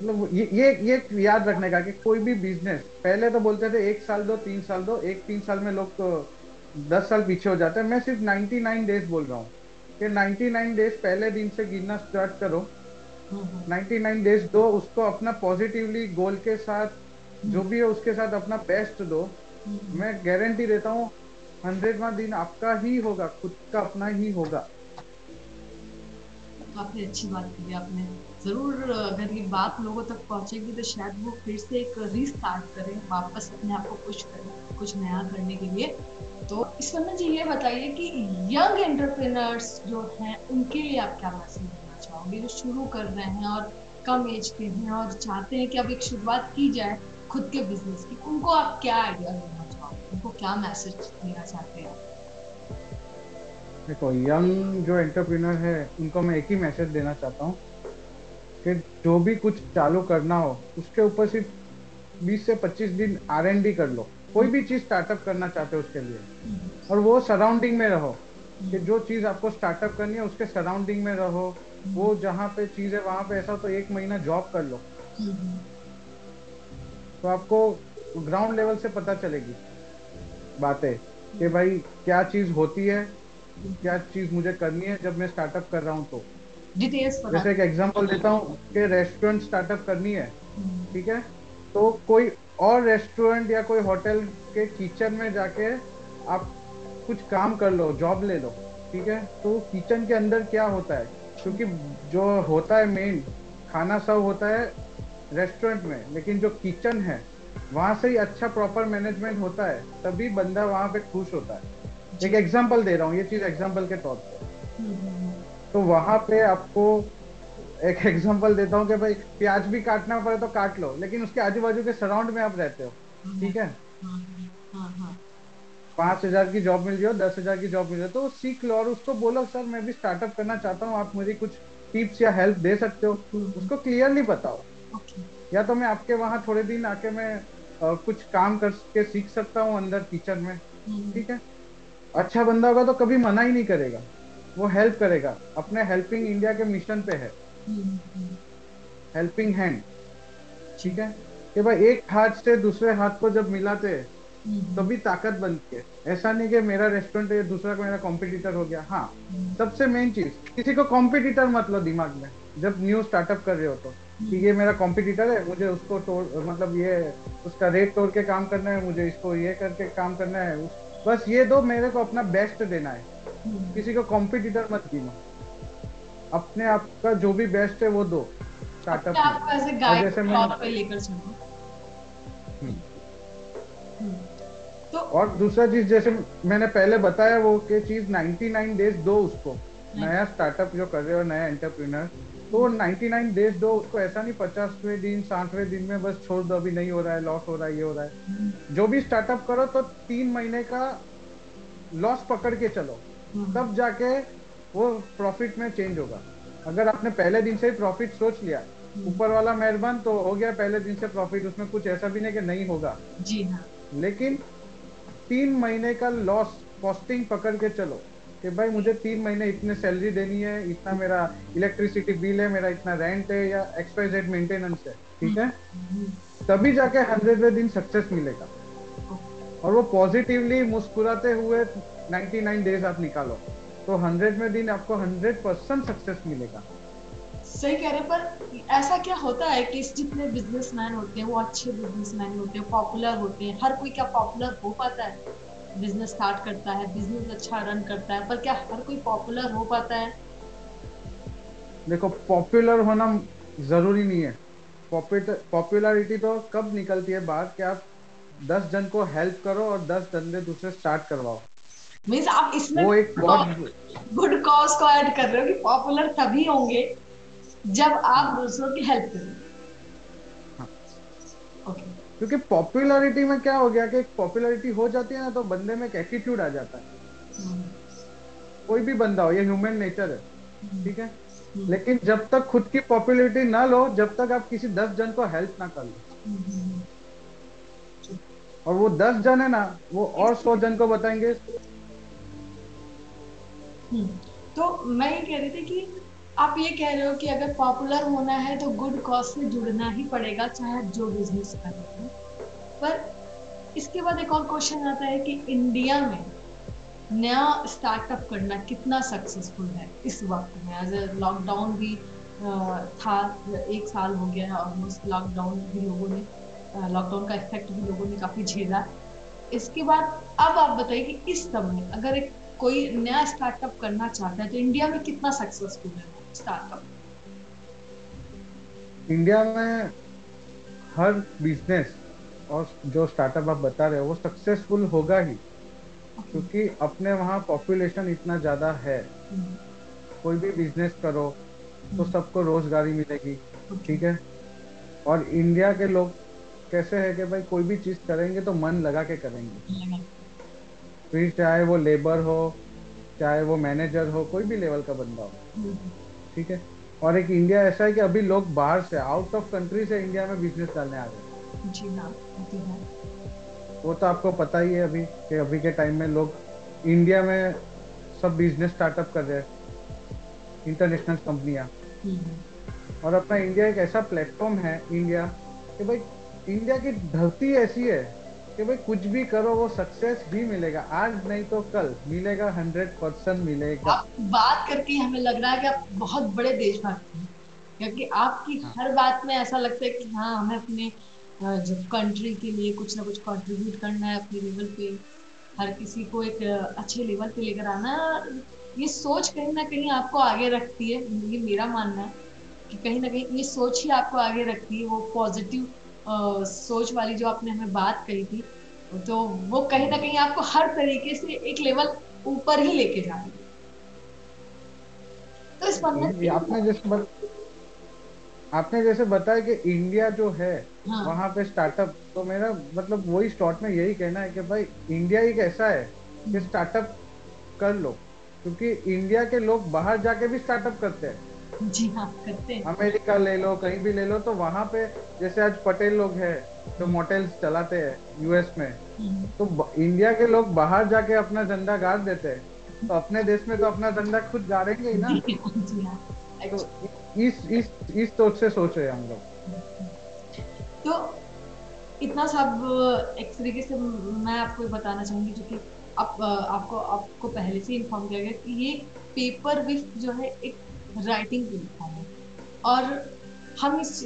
ये ये ये याद रखने का कि कोई भी बिज़नेस पहले तो बोलते थे एक साल दो तीन साल दो एक तीन साल में लोग तो दस साल पीछे हो जाते हैं। मैं सिर्फ़ नाइनटी नाइन डेज़ बोल रहा हूँ कि नाइनटी नाइन डेज़ पहले दिन से गिनना स्टार्ट करो। नाइनटी नाइन डेज़ दो उसको अपना पॉजिटिवली गोल के साथ जो भी है उसके साथ अपना बेस्ट दो। मैं गारंटी देता हूँ हंड्रेडवा दिन आपका ही होगा खुद का अपना ही होगा। काफ़ी अच्छी बात की आपने। ज़रूर, अगर ये बात लोगों तक पहुंचेगी तो शायद वो फिर से एक रीस्टार्ट करें, वापस अपने आप को पुश करें, कुछ नया करने के लिए। तो इस वजह जी ये बताइए कि यंग एंटरप्रेनर्स जो हैं, उनके लिए आप क्या मैसेज देना चाहोगे? जो शुरू कर रहे हैं और कम एज के हैं और चाहते हैं कि अब एक शुरुआत की जाए खुद के बिज़नेस की, उनको आप क्या आइडिया देना चाहोगे? उनको क्या मैसेज देना चाहते हैं? देखो यंग जो एंटरप्रेन्योर है, उनको मैं एक ही मैसेज देना चाहता हूँ कि जो भी कुछ चालू करना हो, उसके ऊपर सिर्फ़ 20 से 25 दिन आर एन डी कर लो कोई भी चीज़ स्टार्टअप करना चाहते हो उसके लिए। और वो सराउंडिंग में रहो कि। जो चीज़ आपको स्टार्टअप करनी है, उसके सराउंडिंग में रहो वो। जहाँ पे चीज़ है, वहाँ पे ऐसा तो एक महीना जॉब कर लो तो आपको ग्राउंड लेवल से पता चलेगी बातें कि भाई क्या चीज़ होती है, क्या चीज़ मुझे करनी है जब मैं स्टार्टअप कर रहा हूँ तो जैसे एक एग्जांपल देता हूँ कि रेस्टोरेंट स्टार्टअप करनी है। ठीक है? तो कोई और रेस्टोरेंट या कोई होटल के किचन में जाके आप कुछ काम कर लो जॉब ले लो ठीक है? तो किचन के अंदर क्या होता है? क्योंकि जो होता है मेन खाना सब होता है रेस्टोरेंट में लेकिन जो किचन है वहाँ से ही अच्छा प्रॉपर मैनेजमेंट होता है तभी बंदा वहाँ पे खुश होता है। एक एग्जांपल दे रहा हूँ ये चीज़ एग्जांपल के तौर पे। तो वहाँ पे आपको एक एग्जांपल देता हूँ कि भाई प्याज भी काटना पड़े तो काट लो लेकिन उसके आजू बाजू के सराउंड में आप रहते हो ठीक है? पाँच हज़ार की जॉब मिल रही हो दस हज़ार की जॉब मिल रही हो तो सीख लो और उसको बोलो सर मैं भी स्टार्टअप करना चाहता हूँ आप मुझे कुछ टिप्स या हेल्प दे सकते हो? उसको क्लियरली बताओ। या तो मैं आपके वहाँ थोड़े दिन आके मैं आ, कुछ काम करके सीख सकता हूँ अंदर किचन में ठीक है? अच्छा बंदा होगा तो कभी मना ही नहीं करेगा। वो हेल्प करेगा। अपने हेल्पिंग इंडिया के मिशन पे है। हेल्पिंग हैंड ठीक है? कि भाई एक हाथ से दूसरे हाथ को जब मिलाते, तभी ताकत बनती है। ऐसा नहीं कि मेरा रेस्टोरेंट है, दूसरा को मेरा कॉम्पिटिटर हो गया। हाँ सबसे मेन चीज़, किसी को कॉम्पिटिटर मत लो दिमाग में। जब न्यू स्टार्टअप कर रहे हो तो कि ये मेरा कॉम्पिटिटर है, मुझे उसको तोड़ मतलब ये, उसका रेट तोड़ के काम करना है, मुझे इसको ये करके काम करना है। बस ये दो मेरे को अपना बेस्ट देना है। किसी को कॉम्पिटिटर मत गिनो। अपने आप का जो भी बेस्ट है वो दो। स्टार्टअप जैसे चलो। हम्म। हम्म, तो और दूसरा चीज़ जैसे मैंने पहले बताया वो कि चीज़ 99 डेज़ दो उसको। नया स्टार्टअप जो कर रहे हो नया एंटरप्रेन्योर तो 99 डेज़ दो उसको। ऐसा नहीं पचासवें दिन साठवें दिन में बस छोड़ दो अभी नहीं हो रहा है लॉस हो रहा है ये हो रहा है। हम्म, जो भी स्टार्टअप करो तो तीन महीने का लॉस पकड़ के चलो। तब जाके वो प्रॉफिट में चेंज होगा। अगर आपने पहले दिन से ही प्रॉफिट सोच लिया ऊपर वाला मेहरबान तो हो गया पहले दिन से प्रॉफिट उसमें कुछ ऐसा भी नहीं कि नहीं होगा। जी हाँ। लेकिन तीन महीने का लॉस कॉस्टिंग पकड़ के चलो कि भाई मुझे तीन महीने इतने सैलरी देनी है इतना मेरा इलेक्ट्रिसिटी बिल है मेरा इतना रेंट है या एक्सपाइजेड मेंटेनेंस है ठीक है? तभी जाके हंड्रेडवें दिन सक्सेस मिलेगा। और वो पॉजिटिवली मुस्कुराते हुए 99 डेज़ आप निकालो तो हंड्रेड में दिन आपको हंड्रेड परसेंट सक्सेस मिलेगा। सही कह रहे पर ऐसा क्या होता है कि जितने बिजनेसमैन होते हैं वो अच्छे बिजनेसमैन होते हैं पॉपुलर होते हैं हर कोई क्या पॉपुलर हो पाता है? बिज़नेस स्टार्ट करता है बिज़नेस अच्छा रन करता है पर क्या हर कोई पॉपुलर हो पाता है? देखो पॉपुलर होना ज़रूरी नहीं है। पॉपुलरिटी तो कब निकलती है बात कि आप दस जन को हेल्प करो और दस धंधे दूसरे स्टार्ट करवाओ। मीन्स आप इसमें वो एक गुड कॉज को ऐड कर रहे हो कि पॉपुलर तभी होंगे जब आप दूसरों की हेल्प करोगे हाँ। क्योंकि पॉपुलैरिटी में क्या हो गया कि पॉपुलैरिटी हो जाती है ना तो बंदे में एक एटीट्यूड आ जाता है। कोई भी बंदा हो ये ह्यूमन नेचर है ठीक है? लेकिन जब तक खुद की पॉपुलैरिटी ना लो जब तक आप किसी दस जन को हेल्प ना कर लो। और वो दस जन है ना वो और सौ जन को बताएँगे तो मैं ये कह रही थी कि आप ये कह रहे हो कि अगर पॉपुलर होना है तो गुड कॉज से जुड़ना ही पड़ेगा, चाहे जो बिज़नेस कर रहे हो। पर इसके बाद एक और क्वेश्चन आता है कि इंडिया में नया स्टार्टअप करना कितना सक्सेसफुल है इस वक्त में? एज ए लॉकडाउन भी था, एक साल हो गया है ऑलमोस्ट लॉकडाउन भी लोगों ने लॉकडाउन का इफ़ेक्ट भी लोगों ने काफ़ी झेला। इसके बाद अब आप बताइए कि इस समय अगर एक कोई नया स्टार्टअप करना चाहता है तो इंडिया में कितना सक्सेसफुल है स्टार्टअप इंडिया में हर बिज़नेस और जो स्टार्टअप आप बता रहे हो वो सक्सेसफुल होगा ही क्योंकि अपने वहाँ पॉपुलेशन इतना ज़्यादा है। कोई भी बिज़नेस करो तो सबको रोजगारी मिलेगी ठीक है? और इंडिया के लोग कैसे है कि भाई कोई भी चीज़ करेंगे तो मन लगा के करेंगे। फिर चाहे वो लेबर हो चाहे वो मैनेजर हो कोई भी लेवल का बंदा हो। ठीक है? और एक इंडिया ऐसा है कि अभी लोग बाहर से आउट ऑफ़ कंट्री से इंडिया में बिज़नेस डालने आ रहे हैं। जी हाँ है। वो तो आपको पता ही है अभी कि अभी के टाइम में लोग इंडिया में सब बिज़नेस स्टार्टअप कर रहे हैं इंटरनेशनल कंपनियाँ और अपना इंडिया एक ऐसा प्लेटफॉर्म है इंडिया कि भाई इंडिया की धरती ऐसी है कि भाई कुछ भी करो वो सक्सेस ही मिलेगा। आज नहीं तो कल। मिलेगा हंड्रेड परसेंट मिलेगा। आप बात करके हमें लग रहा है कि आप बहुत बड़े देशभक्त हैं। क्योंकि आपकी हाँ। हर बात में ऐसा लगता है कि हाँ हमें अपने जो कंट्री के लिए कुछ ना कुछ कंट्रीब्यूट करना है अपने लेवल पे हर किसी को एक अच्छे लेवल पे लेकर आना ये सोच कहीं ना कहीं आपको आगे रखती है। ये मेरा मानना है कि कहीं ना कहीं ये सोच ही आपको आगे रखती है वो पॉजिटिव सोच वाली जो आपने हमें बात कही थी तो वो कहीं ना कहीं आपको हर तरीके से एक लेवल ऊपर ही लेके जा रही तो इस आपने जैसे बत, आपने जैसे बताया कि इंडिया जो है हाँ। वहाँ पे स्टार्टअप तो मेरा मतलब वही स्टॉर्ट में यही कहना है कि भाई इंडिया एक ऐसा है कि स्टार्टअप कर लो क्योंकि इंडिया के लोग बाहर जाके भी स्टार्टअप करते हैं। जी हाँ करते हैं। अमेरिका ले लो कहीं भी ले लो तो वहाँ पे जैसे आज पटेल लोग हैं जो मोटेल्स चलाते हैं यूएस में हम्म, तो इंडिया के लोग बाहर जाके अपना झंडा गाड़ देते हैं। तो अपने देश में तो अपना झंडा खुद गाड़ेंगे ही ना। जी हाँ जी हाँ। तो इस इस इस सोच से सोच रहे हम लोग। तो इतना सब एक तरीके से मैं आपको बताना चाहूँगी जो कि आप आपको आपको पहले से इन्फॉर्म किया गया कि ये पेपर विफ जो है एक राइटिंग प्लेटफॉर्म है। और हम इस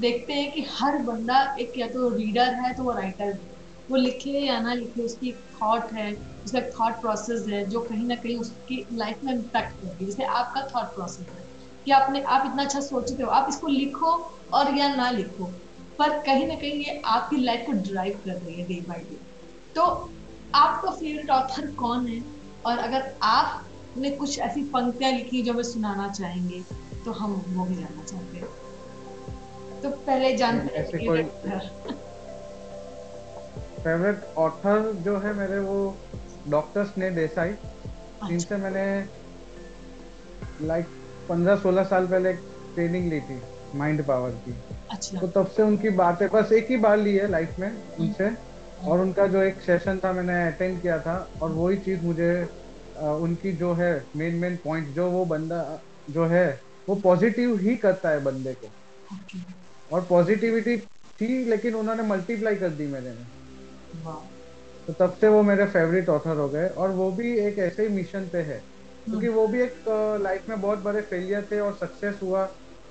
देखते हैं कि हर बंदा एक या तो रीडर है तो वो राइटर है। वो लिखे या ना लिखे, उसकी थॉट है, उसका थॉट प्रोसेस है, जो कहीं ना कहीं उसकी लाइफ में इम्पैक्ट करती है। जैसे आपका थॉट प्रोसेस है कि आपने, आप इतना अच्छा सोचते हो, आप इसको लिखो और या ना लिखो, पर कहीं ना कहीं ये आपकी लाइफ को ड्राइव कर रही है डे बाई डे तो आपका फेवरेट ऑथर कौन है? और अगर आपने कुछ ऐसी पंक्तियाँ लिखी जो हमें सुनाना चाहेंगे तो हम वो भी जानना चाहते हैं तो पहले जानते हैं फेवरेट ऑथर जो है मेरे वो डॉक्टर स्नेह देसाई जिनसे मैंने लाइक पंद्रह सोलह साल पहले एक ट्रेनिंग ली थी माइंड पावर की। अच्छा। तो तब से उनकी बातें बस एक ही बार ली है लाइफ में उनसे। और उनका जो एक सेशन था मैंने अटेंड किया था और वही चीज़ मुझे उनकी जो है मेन मेन पॉइंट जो वो बंदा जो है वो पॉजिटिव ही करता है बंदे को। और पॉजिटिविटी थी लेकिन उन्होंने मल्टीप्लाई कर दी मेरे में। तो तब से वो मेरे फेवरेट ऑथर हो गए और वो भी एक ऐसे ही मिशन पे है। क्योंकि वो भी एक लाइफ में बहुत बड़े फेलियर थे और सक्सेस हुआ।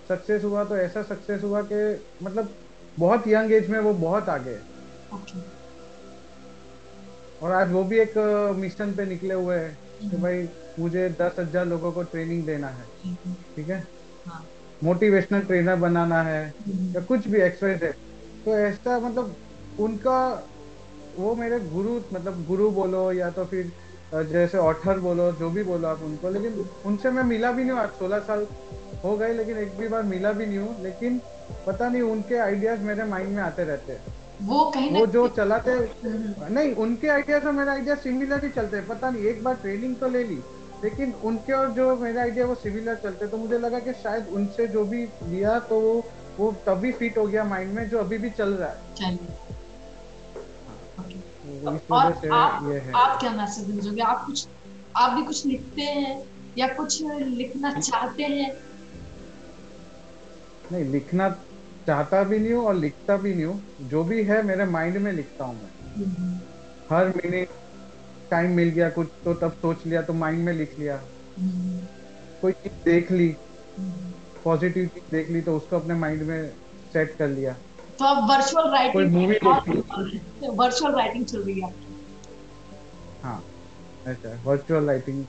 सक्सेस हुआ तो ऐसा सक्सेस हुआ कि मतलब बहुत यंग एज में वो बहुत आगे है। और आज वो भी एक मिशन पे निकले हुए हैं। कि भाई मुझे दस हज़ार लोगों को ट्रेनिंग देना है ठीक है? हाँ। मोटिवेशनल ट्रेनर बनाना है या कुछ भी एक्सरसाइज है। तो ऐसा मतलब उनका वो मेरे गुरु मतलब गुरु बोलो या तो फिर जैसे ऑथर बोलो जो भी बोलो आप उनको। लेकिन उनसे मैं मिला भी नहीं हूँ आज सोलह साल हो गए लेकिन एक भी बार मिला भी नहीं हूँ। लेकिन पता नहीं उनके आइडियाज़ मेरे माइंड में आते रहते हैं। वो कहीं ना वो जो चलाते हम्म, नहीं उनके आइडियाज़ और मेरे आइडिया सिमिलर ही चलते हैं। पता नहीं एक बार ट्रेनिंग तो ले ली लेकिन उनके और जो मेरे आइडिया वो सिमिलर चलते तो मुझे लगा कि शायद उनसे जो भी लिया तो वो वो तभी फिट हो गया माइंड में जो अभी भी चल रहा है। इस और आप ये है। आप क्या मैसेज चाहोगे? आप कुछ आप भी कुछ लिखते हैं या कुछ लिखना चाहते हैं? नहीं लिखना चाहता भी नहीं हूँ और लिखता भी नहीं हूँ। जो भी है मेरे माइंड में लिखता हूँ मैं। हर मिनट टाइम मिल गया कुछ तो तब सोच लिया तो माइंड में लिख लिया। कोई चीज़ देख ली। पॉजिटिव चीज़ देख ली तो उसको अपने माइंड में सेट कर लिया। तो अब वर्चुअल कोई राइटिंग मूवी देख वर्चुअल राइटिंग चल रही है। हाँ ऐसा वर्चुअल राइटिंग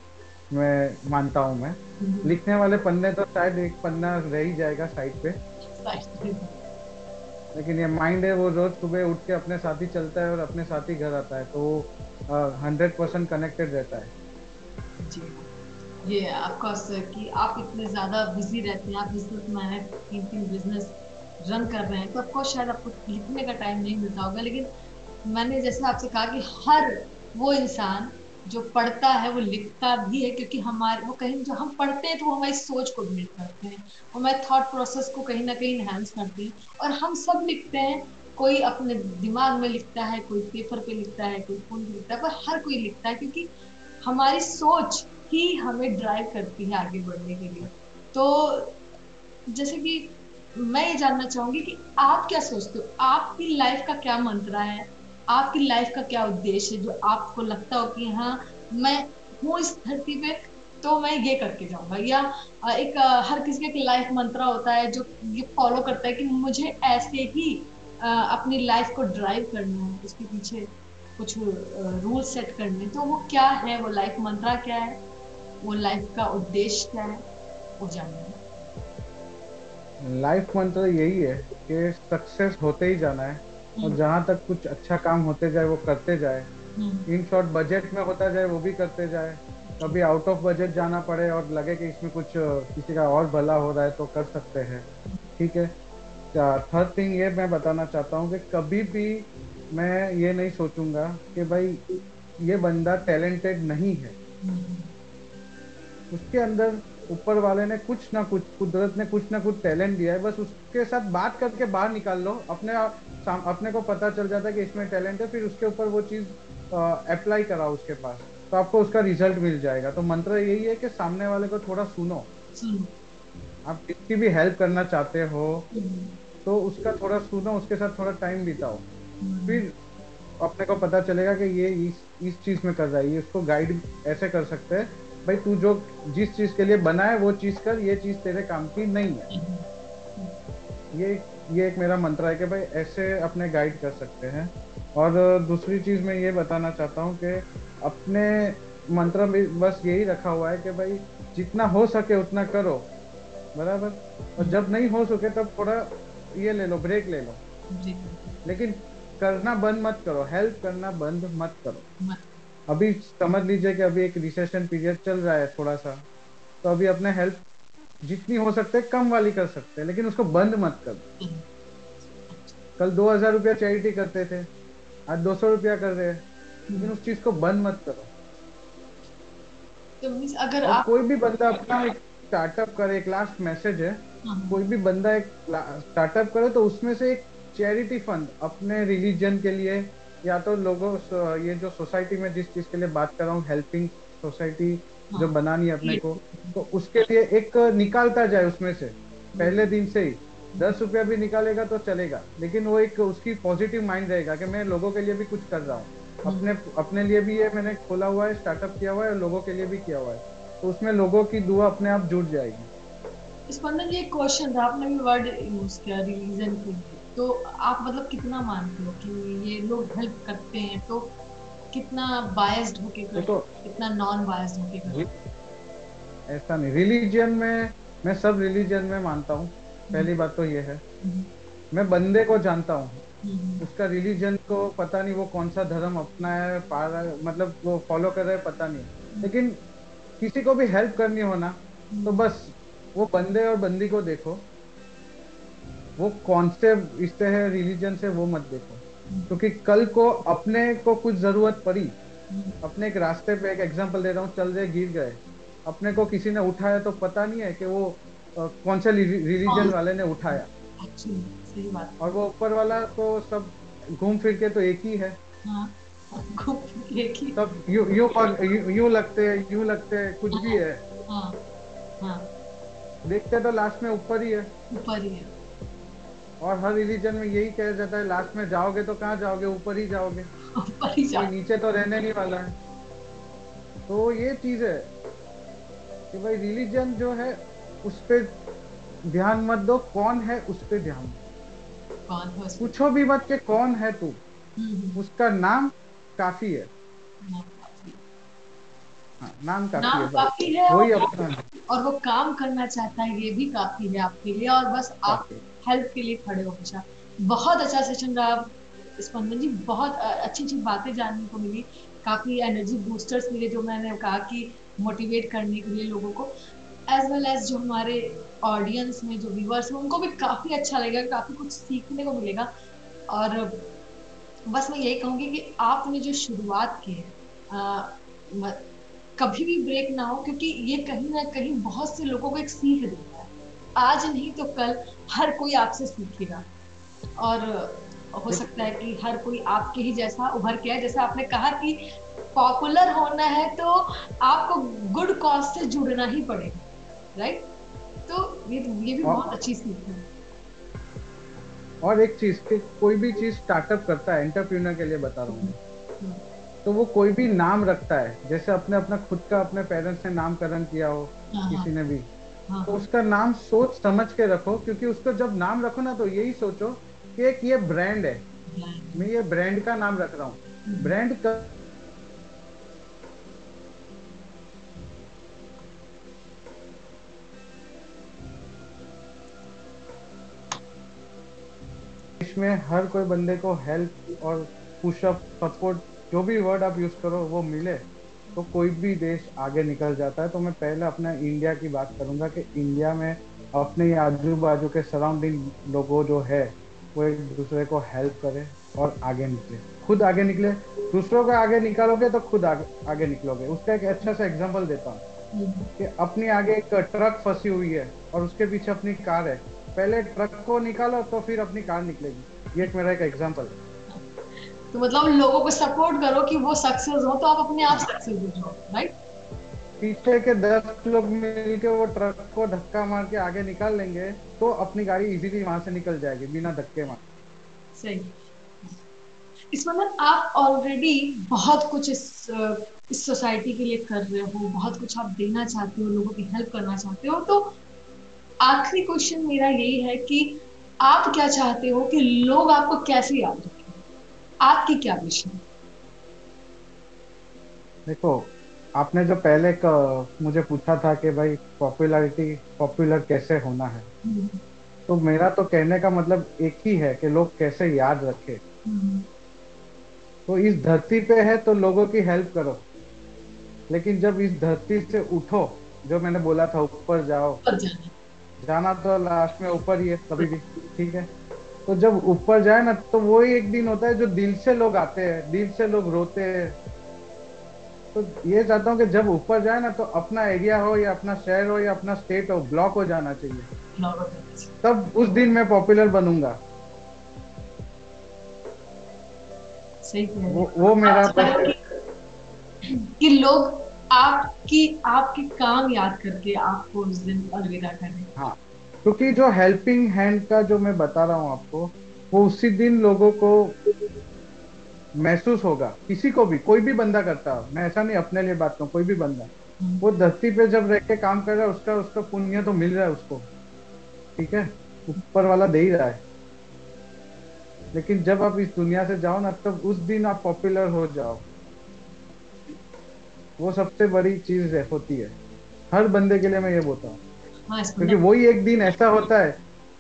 में मानता हूँ मैं। लिखने वाले पन्ने तो शायद एक पन्ना रह ही जाएगा साइड पे. लेकिन ये माइंड है, वो रोज सुबह उठ के अपने साथ ही चलता है और अपने साथ ही घर आता है तो वो हंड्रेड परसेंट कनेक्टेड रहता है। जी। ये ऑफकोर्स कि आप इतने ज़्यादा बिज़ी रहते हैं, आप बिज़नेस है तीन तीन बिज़नेस रन कर रहे हैं तो आपको शायद आपको लिखने का टाइम नहीं मिलता होगा, लेकिन मैंने जैसे आपसे कहा कि हर वो इंसान जो पढ़ता है, वो लिखता भी है, क्योंकि हमारे, वो कहीं जो हम पढ़ते हैं तो वो हमारी सोच को बिल्ड करते हैं, वो हमारे थॉट प्रोसेस को कहीं ना कहीं इन्हांस करते हैं, और हम सब लिखते हैं, कोई अपने दिमाग में लिखता है, कोई पेपर पे लिखता है, कोई फ़ोन पे लिखता है, पर हर कोई लिखता है, क्योंकि हमारी सोच ही हमें ड्राइव करती है आगे बढ़ने के लिए। तो जैसे कि मैं ये जानना चाहूँगी कि आप क्या सोचते हो? आपकी लाइफ का क्या मंत्रा है? आपकी लाइफ का क्या उद्देश्य है? जो आपको लगता हो कि हाँ मैं हूँ इस धरती पे तो मैं ये करके जाऊँगा। या एक हर किसी का एक लाइफ मंत्रा होता है जो ये फॉलो करता है कि मुझे ऐसे ही अपनी लाइफ को ड्राइव करना है, उसके पीछे कुछ रूल सेट करने तो वो क्या है? वो लाइफ मंत्रा क्या है? वो लाइफ का उद्देश्य क्या है? वो जानना लाइफ मंत्र यही है कि सक्सेस होते ही जाना है। और जहाँ तक कुछ अच्छा काम होते जाए वो करते जाए। हम्म, इन शॉर्ट बजट में होता जाए वो भी करते जाए। कभी आउट ऑफ़ बजट जाना पड़े और लगे कि इसमें कुछ किसी का और भला हो रहा है तो कर सकते हैं। ठीक है? थर्ड थिंग ये मैं बताना चाहता हूँ कि कभी भी मैं ये नहीं सोचूँगा कि भाई ये बंदा टैलेंटेड नहीं है। हम्म, उसके अंदर ऊपर वाले ने कुछ ना कुछ कुदरत ने कुछ ना कुछ टैलेंट दिया है बस उसके साथ बात करके बाहर निकाल लो अपने अपने को पता चल जाता है कि इसमें टैलेंट है फिर उसके ऊपर वो चीज़ अप्लाई कराओ उसके पास। तो आपको उसका रिज़ल्ट मिल जाएगा। तो मंत्र यही है कि सामने वाले को थोड़ा सुनो। आप किसी भी हेल्प करना चाहते हो तो उसका थोड़ा सुनो उसके साथ थोड़ा टाइम बिताओ। फिर अपने को पता चलेगा कि ये इस इस चीज़ में कर रहा है ये उसको गाइड ऐसे कर सकते हैं भाई तू जो जिस चीज़ के लिए बना है वो चीज़ कर ये चीज़ तेरे काम की नहीं है। ये ये एक मेरा मंत्र है कि भाई ऐसे अपने गाइड कर सकते हैं। और दूसरी चीज़ मैं ये बताना चाहता हूँ कि अपने मंत्र में बस यही रखा हुआ है कि भाई जितना हो सके उतना करो बराबर? और जब नहीं हो सके तब थोड़ा ये ले लो ब्रेक ले लो। लेकिन करना बंद मत करो हेल्प करना बंद मत करो। मत। अभी समझ लीजिए कि अभी एक रिसेशन पीरियड चल रहा है थोड़ा सा तो अभी अपने हेल्प जितनी हो सकते है कम वाली कर सकते हैं लेकिन उसको बंद मत कर कल दो हज़ार रुपया चैरिटी करते थे आज दो सौ रुपया कर रहे हैं लेकिन उस चीज़ को बंद मत करो तो अगर आप... कोई भी बंदा अपना एक स्टार्टअप करे एक लास्ट मैसेज है हाँ। कोई भी बंदा एक स्टार्टअप करे तो उसमें से एक चैरिटी फंड अपने रिलीजन के लिए या तो लोगों ये जो सोसाइटी में जिस चीज़ के लिए बात कर रहा हूँ हेल्पिंग सोसाइटी जो हाँ। बनानी है अपने को तो उसके लिए एक निकालता जाए उसमें से पहले दिन से ही। दस रुपया भी निकालेगा तो चलेगा लेकिन वो एक उसकी पॉजिटिव माइंड रहेगा कि मैं लोगों के लिए भी कुछ कर रहा हूँ। हाँ। अपने अपने लिए भी ये मैंने खोला हुआ है स्टार्टअप किया हुआ है और लोगों के लिए भी किया हुआ है। तो उसमें लोगों की दुआ अपने आप जुड़ जाएगी। स्पंदन ये क्वेश्चन था आपने भी वर्ड यूज़ किया रिलीजन के। तो आप मतलब कितना मानते हो कि ये लोग हेल्प करते हैं? तो कितना बायस्ड होके करते तो, कितना नॉन बायस्ड होके करते ऐसा नहीं रिलीजन में मैं सब रिलीजन में मानता हूँ। पहली बात तो ये है। हम्म। मैं बंदे को जानता हूँ। हम्म। उसका रिलीजन को पता नहीं वो कौन सा धर्म अपना है पा रहा है मतलब वो फॉलो कर रहा है पता नहीं। हम्म। लेकिन किसी को भी हेल्प करनी हो ना तो बस वो बंदे और बंदी को देखो। वो कौन से इससे है रिलीजन से वो मत देखो। क्योंकि कल को अपने को कुछ ज़रूरत पड़ी। अपने एक रास्ते पे एक एग्जांपल दे रहा हूँ चल रहे गिर गए अपने को किसी ने उठाया तो पता नहीं है कि वो कौन से रिलीजन वाले ने उठाया। और वो ऊपर वाला तो सब घूम फिर के तो एक ही है। हाँ, सब यू यू यू लगते यू लगते कुछ भी है। हाँ, हाँ। देखते तो लास्ट में ऊपर ही है। ऊपर ही है। और हर रिलीजन में यही कहा जाता है लास्ट में जाओगे तो कहाँ जाओगे? ऊपर ही जाओगे। ऊपर ही जाओ। नीचे तो रहने नहीं वाला है। तो ये चीज़ है कि भाई रिलीजन जो है उस पर ध्यान मत दो। कौन है उस पर ध्यान? पूछो भी मत के कौन है तू। हम्म, हम्म। उसका नाम काफ़ी है। हाँ, नाम काफ़ी नाम है, काफ़ी है वही अपना और वो काम करना चाहता है ये भी काफ़ी है आपके लिए। और बस आप हेल्प के लिए खड़े हो, हमेशा। बहुत अच्छा सेशन रहा। स्पंदन जी, बहुत अच्छी अच्छी बातें जानने को मिली। काफ़ी एनर्जी बूस्टर्स मिले जो मैंने कहा कि मोटिवेट करने के लिए लोगों को। एज वेल एज जो हमारे ऑडियंस में जो व्यूअर्स हैं, उनको भी काफ़ी अच्छा लगेगा, काफ़ी कुछ सीखने को मिलेगा। और बस मैं यही कहूँगी कि आपने जो शुरुआत की है कभी भी ब्रेक ना हो, क्योंकि ये कहीं ना कहीं बहुत से लोगों को एक सीख है। आज नहीं तो कल हर कोई आपसे सीखेगा। और हो सकता है कि हर कोई आपके ही जैसा उभर के है जैसा आपने कहा कि पॉपुलर होना है तो आपको गुड कॉज से जुड़ना ही पड़ेगा राइट तो ये ये भी बहुत अच्छी सीख है। और एक चीज़ कि कोई भी चीज़ स्टार्टअप करता है एंटरप्रेन्योर के लिए बता रहा हूँ। हम्म। तो वो कोई भी नाम रखता है जैसे अपने अपना खुद का अपने पेरेंट्स ने नामकरण किया हो हाँ, किसी हाँ। ने भी। हाँ। तो उसका नाम सोच समझ के रखो क्योंकि उसको जब नाम रखो ना तो यही सोचो कि एक ये ब्रांड है मैं ये ब्रांड का नाम रख रहा हूँ ब्रांड हम्म। का इसमें हर कोई बंदे को हेल्प और पुशअप सपोर्ट जो भी वर्ड आप यूज़ करो वो मिले तो कोई भी देश आगे निकल जाता है तो मैं पहले अपना इंडिया की बात करूँगा कि इंडिया में अपने आजू बाजू के सराउंडिंग लोगों जो है वो एक दूसरे को हेल्प करे और आगे निकले। खुद आगे निकले। दूसरों को आगे निकालोगे तो खुद आगे, आगे निकलोगे। उसका एक अच्छा सा एग्ज़ाम्पल देता हूँ। कि अपनी आगे एक ट्रक फंसी हुई है और उसके पीछे अपनी कार है। पहले ट्रक को निकालो तो फिर अपनी कार निकलेगी। ये एक मेरा एक एग्जांपल तो मतलब लोगों को सपोर्ट करो कि वो सक्सेस हो तो आप अपने आप सक्सेस हो जाओ राइट पीछे के दस लोग मिलके वो ट्रक को धक्का मार के आगे निकाल लेंगे तो अपनी गाड़ी इजीली वहाँ से निकल जाएगी बिना धक्के मार। सही। इस मतलब आप ऑलरेडी बहुत कुछ इस इस सोसाइटी के लिए कर रहे हो बहुत कुछ आप देना चाहते हो लोगों की हेल्प करना चाहते हो तो आखिरी क्वेश्चन मेरा यही है कि आप क्या चाहते हो कि लोग आपको कैसे याद रखें? आपकी क्या विशन देखो आपने जो पहले का मुझे पूछा था कि भाई पॉपुलैरिटी पॉपुलर कैसे होना है? हम्म, तो मेरा तो कहने का मतलब एक ही है कि लोग कैसे याद रखे। हम्म, तो इस धरती पे है तो लोगों की हेल्प करो। लेकिन जब इस धरती से उठो जो मैंने बोला था ऊपर जाओ। जाना। जाना तो लास्ट में ऊपर ही है कभी भी ठीक है? तो जब ऊपर जाए ना तो वो ही एक दिन होता है जो दिल से लोग आते हैं दिल से लोग रोते हैं। तो ये चाहता हूँ कि जब ऊपर जाए ना तो अपना एरिया हो या अपना शहर हो या अपना स्टेट हो ब्लॉक हो जाना चाहिए। तब उस दिन मैं पॉपुलर बनूँगा। सही वो वो मेरा कि- कि लोग आपकी आपके काम याद करके आपको उस दिन अलविदा करें। हाँ। क्योंकि जो हेल्पिंग हैंड का जो मैं बता रहा हूँ आपको वो उसी दिन लोगों को महसूस होगा। किसी को भी कोई भी बंदा करता हो मैं ऐसा नहीं अपने लिए बात करूँ कोई भी बंदा। वो धरती पे जब रह के काम कर रहा है उसका उसका पुण्य तो मिल रहा है उसको। ठीक है? ऊपर वाला दे ही रहा है। लेकिन जब आप इस दुनिया से जाओ ना तब उस दिन आप पॉपुलर हो जाओ। वो सबसे बड़ी चीज़ है होती है। हर बंदे के लिए मैं ये बोलता हूँ। हाँ क्योंकि वही एक दिन ऐसा होता है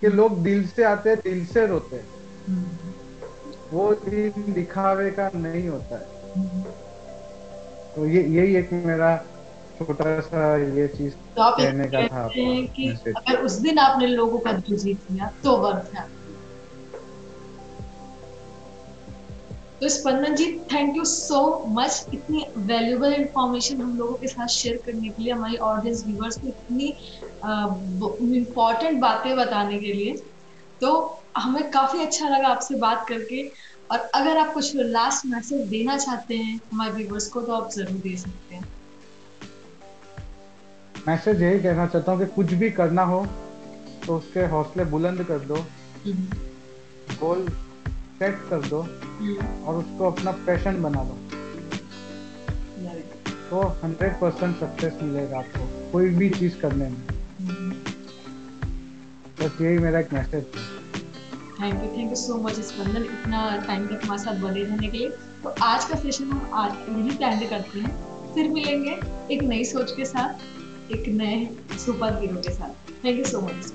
कि लोग दिल से आते हैं दिल से रोते हैं। वो दिन दिखावे का नहीं होता है। तो ये यही एक मेरा छोटा सा ये चीज़ तो आप कहने का था कि अगर उस दिन आपने लोगों का दिल जीत लिया तो वर्थ है। तो Spandan ji thank you so much इतनी वैल्यूबल इंफॉर्मेशन हम लोगों के साथ शेयर करने के लिए हमारी ऑडियंस व्यूवर्स को इतनी इम्पोर्टेंट बातें बताने के लिए। तो हमें काफ़ी अच्छा लगा आपसे बात करके। और अगर आप कुछ लास्ट मैसेज देना चाहते हैं हमारे व्यूवर्स को तो आप ज़रूर दे सकते हैं। मैसेज यही कहना चाहता हूँ कि कुछ भी करना हो तो उसके हौसले बुलंद कर दो। हम्म, गोल सेट कर दो हम्म, और उसको अपना पैशन बना good. तो हंड्रेड परसेंट सक्सेस मिलेगा आपको कोई भी चीज़ करने में। हम्म। बस यही मेरा एक message thank you thank you so much Spandan. इतना टाइम तक हमारे साथ बने रहने के लिए। तो आज का सेशन हम आज यही प्लान करते हैं। फिर मिलेंगे एक नई सोच के साथ, एक नए सुपर हीरो के साथ। Thank you so much